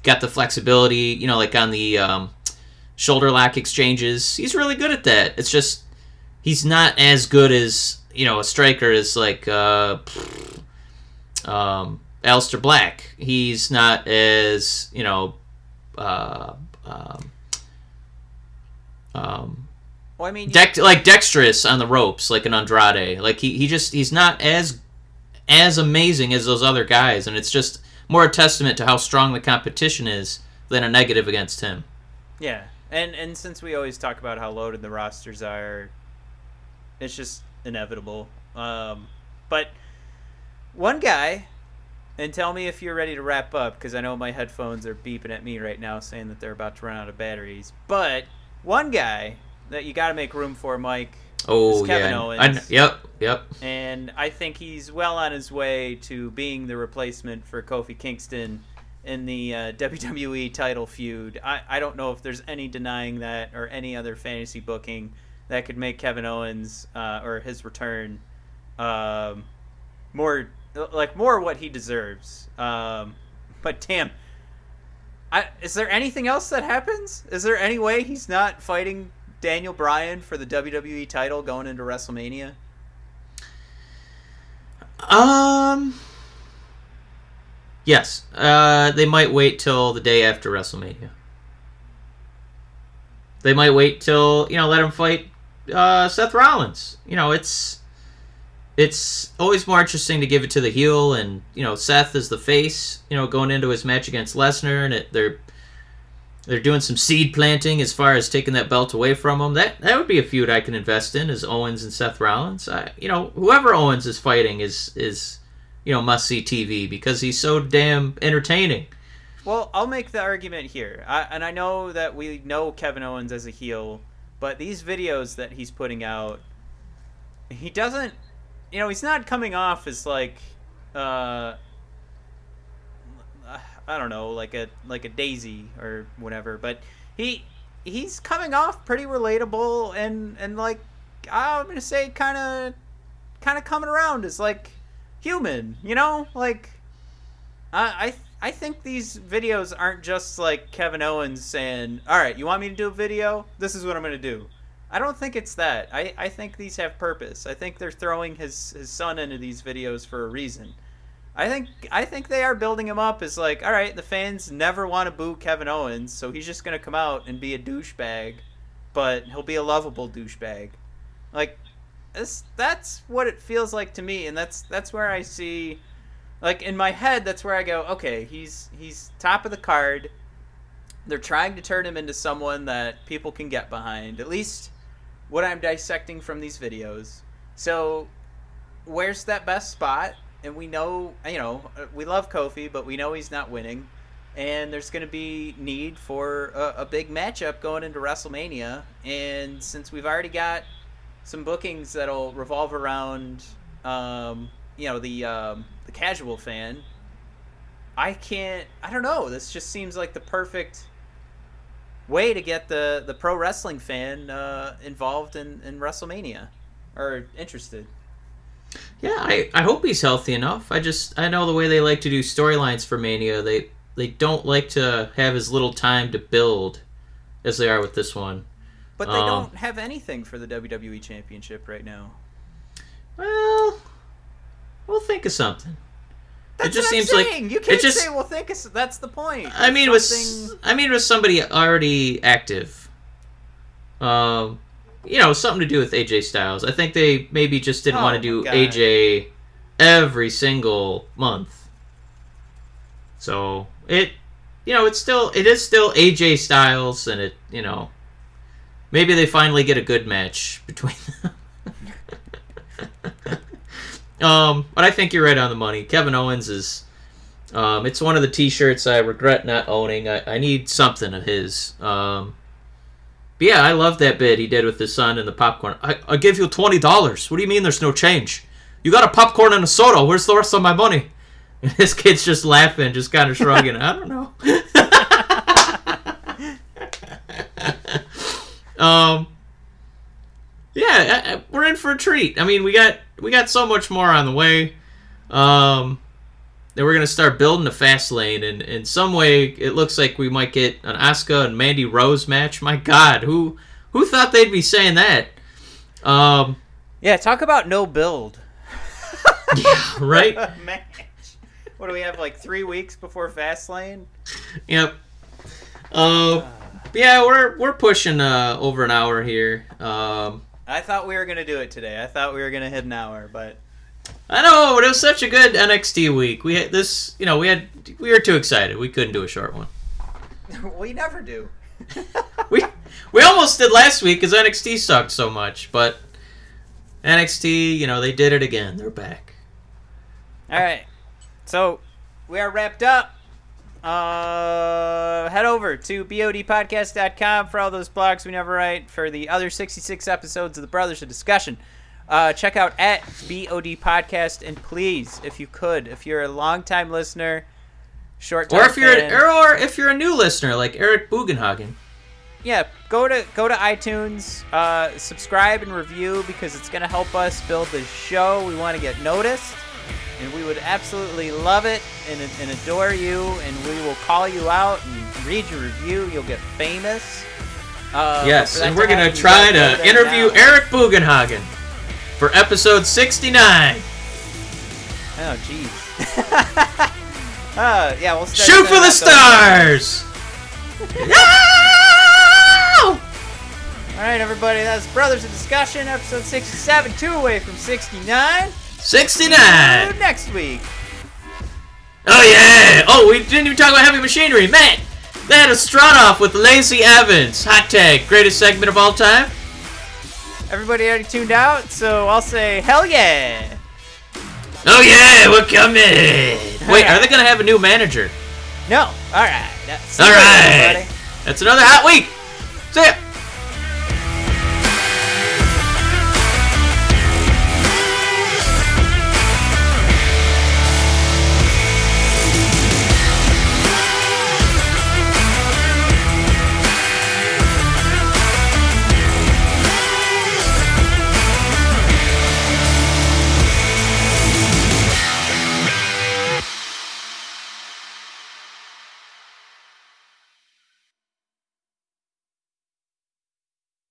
got the flexibility. You know, like on the um, shoulder lock exchanges. He's really good at that. It's just he's not as good as you know a striker is like uh, um, Aleister Black. He's not as you know. Uh, um, um, Well, I mean, dex- like dexterous on the ropes, like an Andrade. Like he, he just he's not as as amazing as those other guys, and it's just more a testament to how strong the competition is than a negative against him. Yeah, and and since we always talk about how loaded the rosters are, it's just inevitable. Um, but one guy, and tell me if you're ready to wrap up because I know my headphones are beeping at me right now, saying that they're about to run out of batteries. But one guy that you got to make room for, Mike, Oh It's Kevin yeah, Owens. I yep, yep. and I think he's well on his way to being the replacement for Kofi Kingston in the uh, WWE title feud. I, I don't know if there's any denying that or any other fantasy booking that could make Kevin Owens uh, or his return um, more like more what he deserves. Um, but damn. I, is there anything else that happens? Is there any way he's not fighting Daniel Bryan for the WWE title going into WrestleMania? Um. Yes, uh, they might wait till the day after WrestleMania. They might wait till you know let him fight uh, Seth Rollins. You know it's it's always more interesting to give it to the heel, and you know Seth is the face. You know going into his match against Lesnar, and it, they're they're doing some seed planting as far as taking that belt away from him. That that would be a feud I can invest in is Owens and Seth Rollins. I, you know whoever Owens is fighting is is you know must see TV because he's so damn entertaining. Well, I'll make the argument here, I, and I know that we know Kevin Owens as a heel, but these videos that he's putting out, he doesn't, you know, he's not coming off as like, uh, I don't know, like a like a Daisy or whatever, but he he's coming off pretty relatable and and like I'm gonna say kind of kind of coming around as like human, you know, like I I I think these videos aren't just like Kevin Owens saying, "All right, you want me to do a video? This is what I'm going to do." I don't think it's that. I, I think these have purpose. I think they're throwing his his son into these videos for a reason. I think I think they are building him up as like, all right, the fans never want to boo Kevin Owens, so he's just to come out and be a douchebag, but he'll be a lovable douchebag. Like this that's what it feels like to me and that's that's where I see like in my head that's where i go okay he's he's top of the card they're trying to turn him into someone that people can get behind at least what i'm dissecting from these videos. So where's that best spot? And we know you know we love kofi but we know he's not winning. And there's going to be need for a, a big matchup going into wrestlemania. And since we've already got some bookings that'll revolve around um, you know the um, the casual fan i can't i don't know. This just seems like the perfect way to get the the pro wrestling fan uh, involved in in wrestlemania or interested Yeah, I, I hope he's healthy enough. I just I know the way they like to do storylines for Mania. They they don't like to have as little time to build as they are with this one. but they Um, don't have anything for the wwe championship right now Well, we'll think of something. That's just what I'm seems like- saying. you can't just- say well think of, that's the point I mean, It's with something- I mean with somebody already active. Um, you know, something to do with AJ Styles. I think they maybe just didn't Oh want to do God. AJ every single month. So it, you know, it's still it is still AJ Styles, and it you know, maybe they finally get a good match between them. Um, but I think you're right on the money. Kevin Owens is. Um, it's one of the T-shirts I regret not owning. I, I need something of his. Um, but yeah, I love that bit he did with his son and the popcorn. I, I give you twenty dollars. What do you mean there's no change? You got a popcorn and a soda. Where's the rest of my money? And this kid's just laughing, just kind of shrugging. I don't know. Um, yeah, I- I- we're in for a treat. I mean, we got we got so much more on the way. Um, then we're gonna start building the Fastlane, and in some way, it looks like we might get an Asuka and Mandy Rose match. My God, who who thought they'd be saying that? Um, Yeah, talk about no build. right? match. What do we have like three weeks before Fastlane? Yep. Uh, yeah, we're we're pushing uh over an hour here. Um, I thought we were gonna do it today. I thought we were gonna hit an hour, but I know, but it was such a good NXT week. We had this, you know, we had we were too excited. We couldn't do a short one. we never do. We we almost did last week because NXT sucked so much, but NXT, you know, they did it again. They're back. All right, so we are wrapped up. Uh, head over to bodpodcast.com for all those blogs we never write for the other 66 episodes of the Brothers of Discussion. Uh, check out at BOD Podcast, and please, if you could, if you're a longtime listener, short time Or if you're fan, or, or if you're a new listener like Eric Bugenhagen. yeah, go to go to iTunes, uh, subscribe and review because it's gonna help us build the show. We want to get noticed, and we would absolutely love it and, and adore you. And we will call you out and read your review. You'll get famous. Uh, Yes, and we're gonna try gotta go to interview now. Eric Bugenhagen for episode 69. Oh, jeez. uh, yeah, we'll start Shoot for the stars! no! All right, everybody, that's Brothers of Discussion, episode 67, two away from 69. 69! Next week. Oh yeah! Oh, we didn't even talk about heavy machinery. Man, they had a strut off with Lacey Evans. Hot tag, greatest segment of all time. Everybody already tuned out, so I'll say hell yeah. Oh yeah, we're coming. Wait, are they gonna have a new manager? No, all right. That's All right. everybody. That's another hot week. See ya.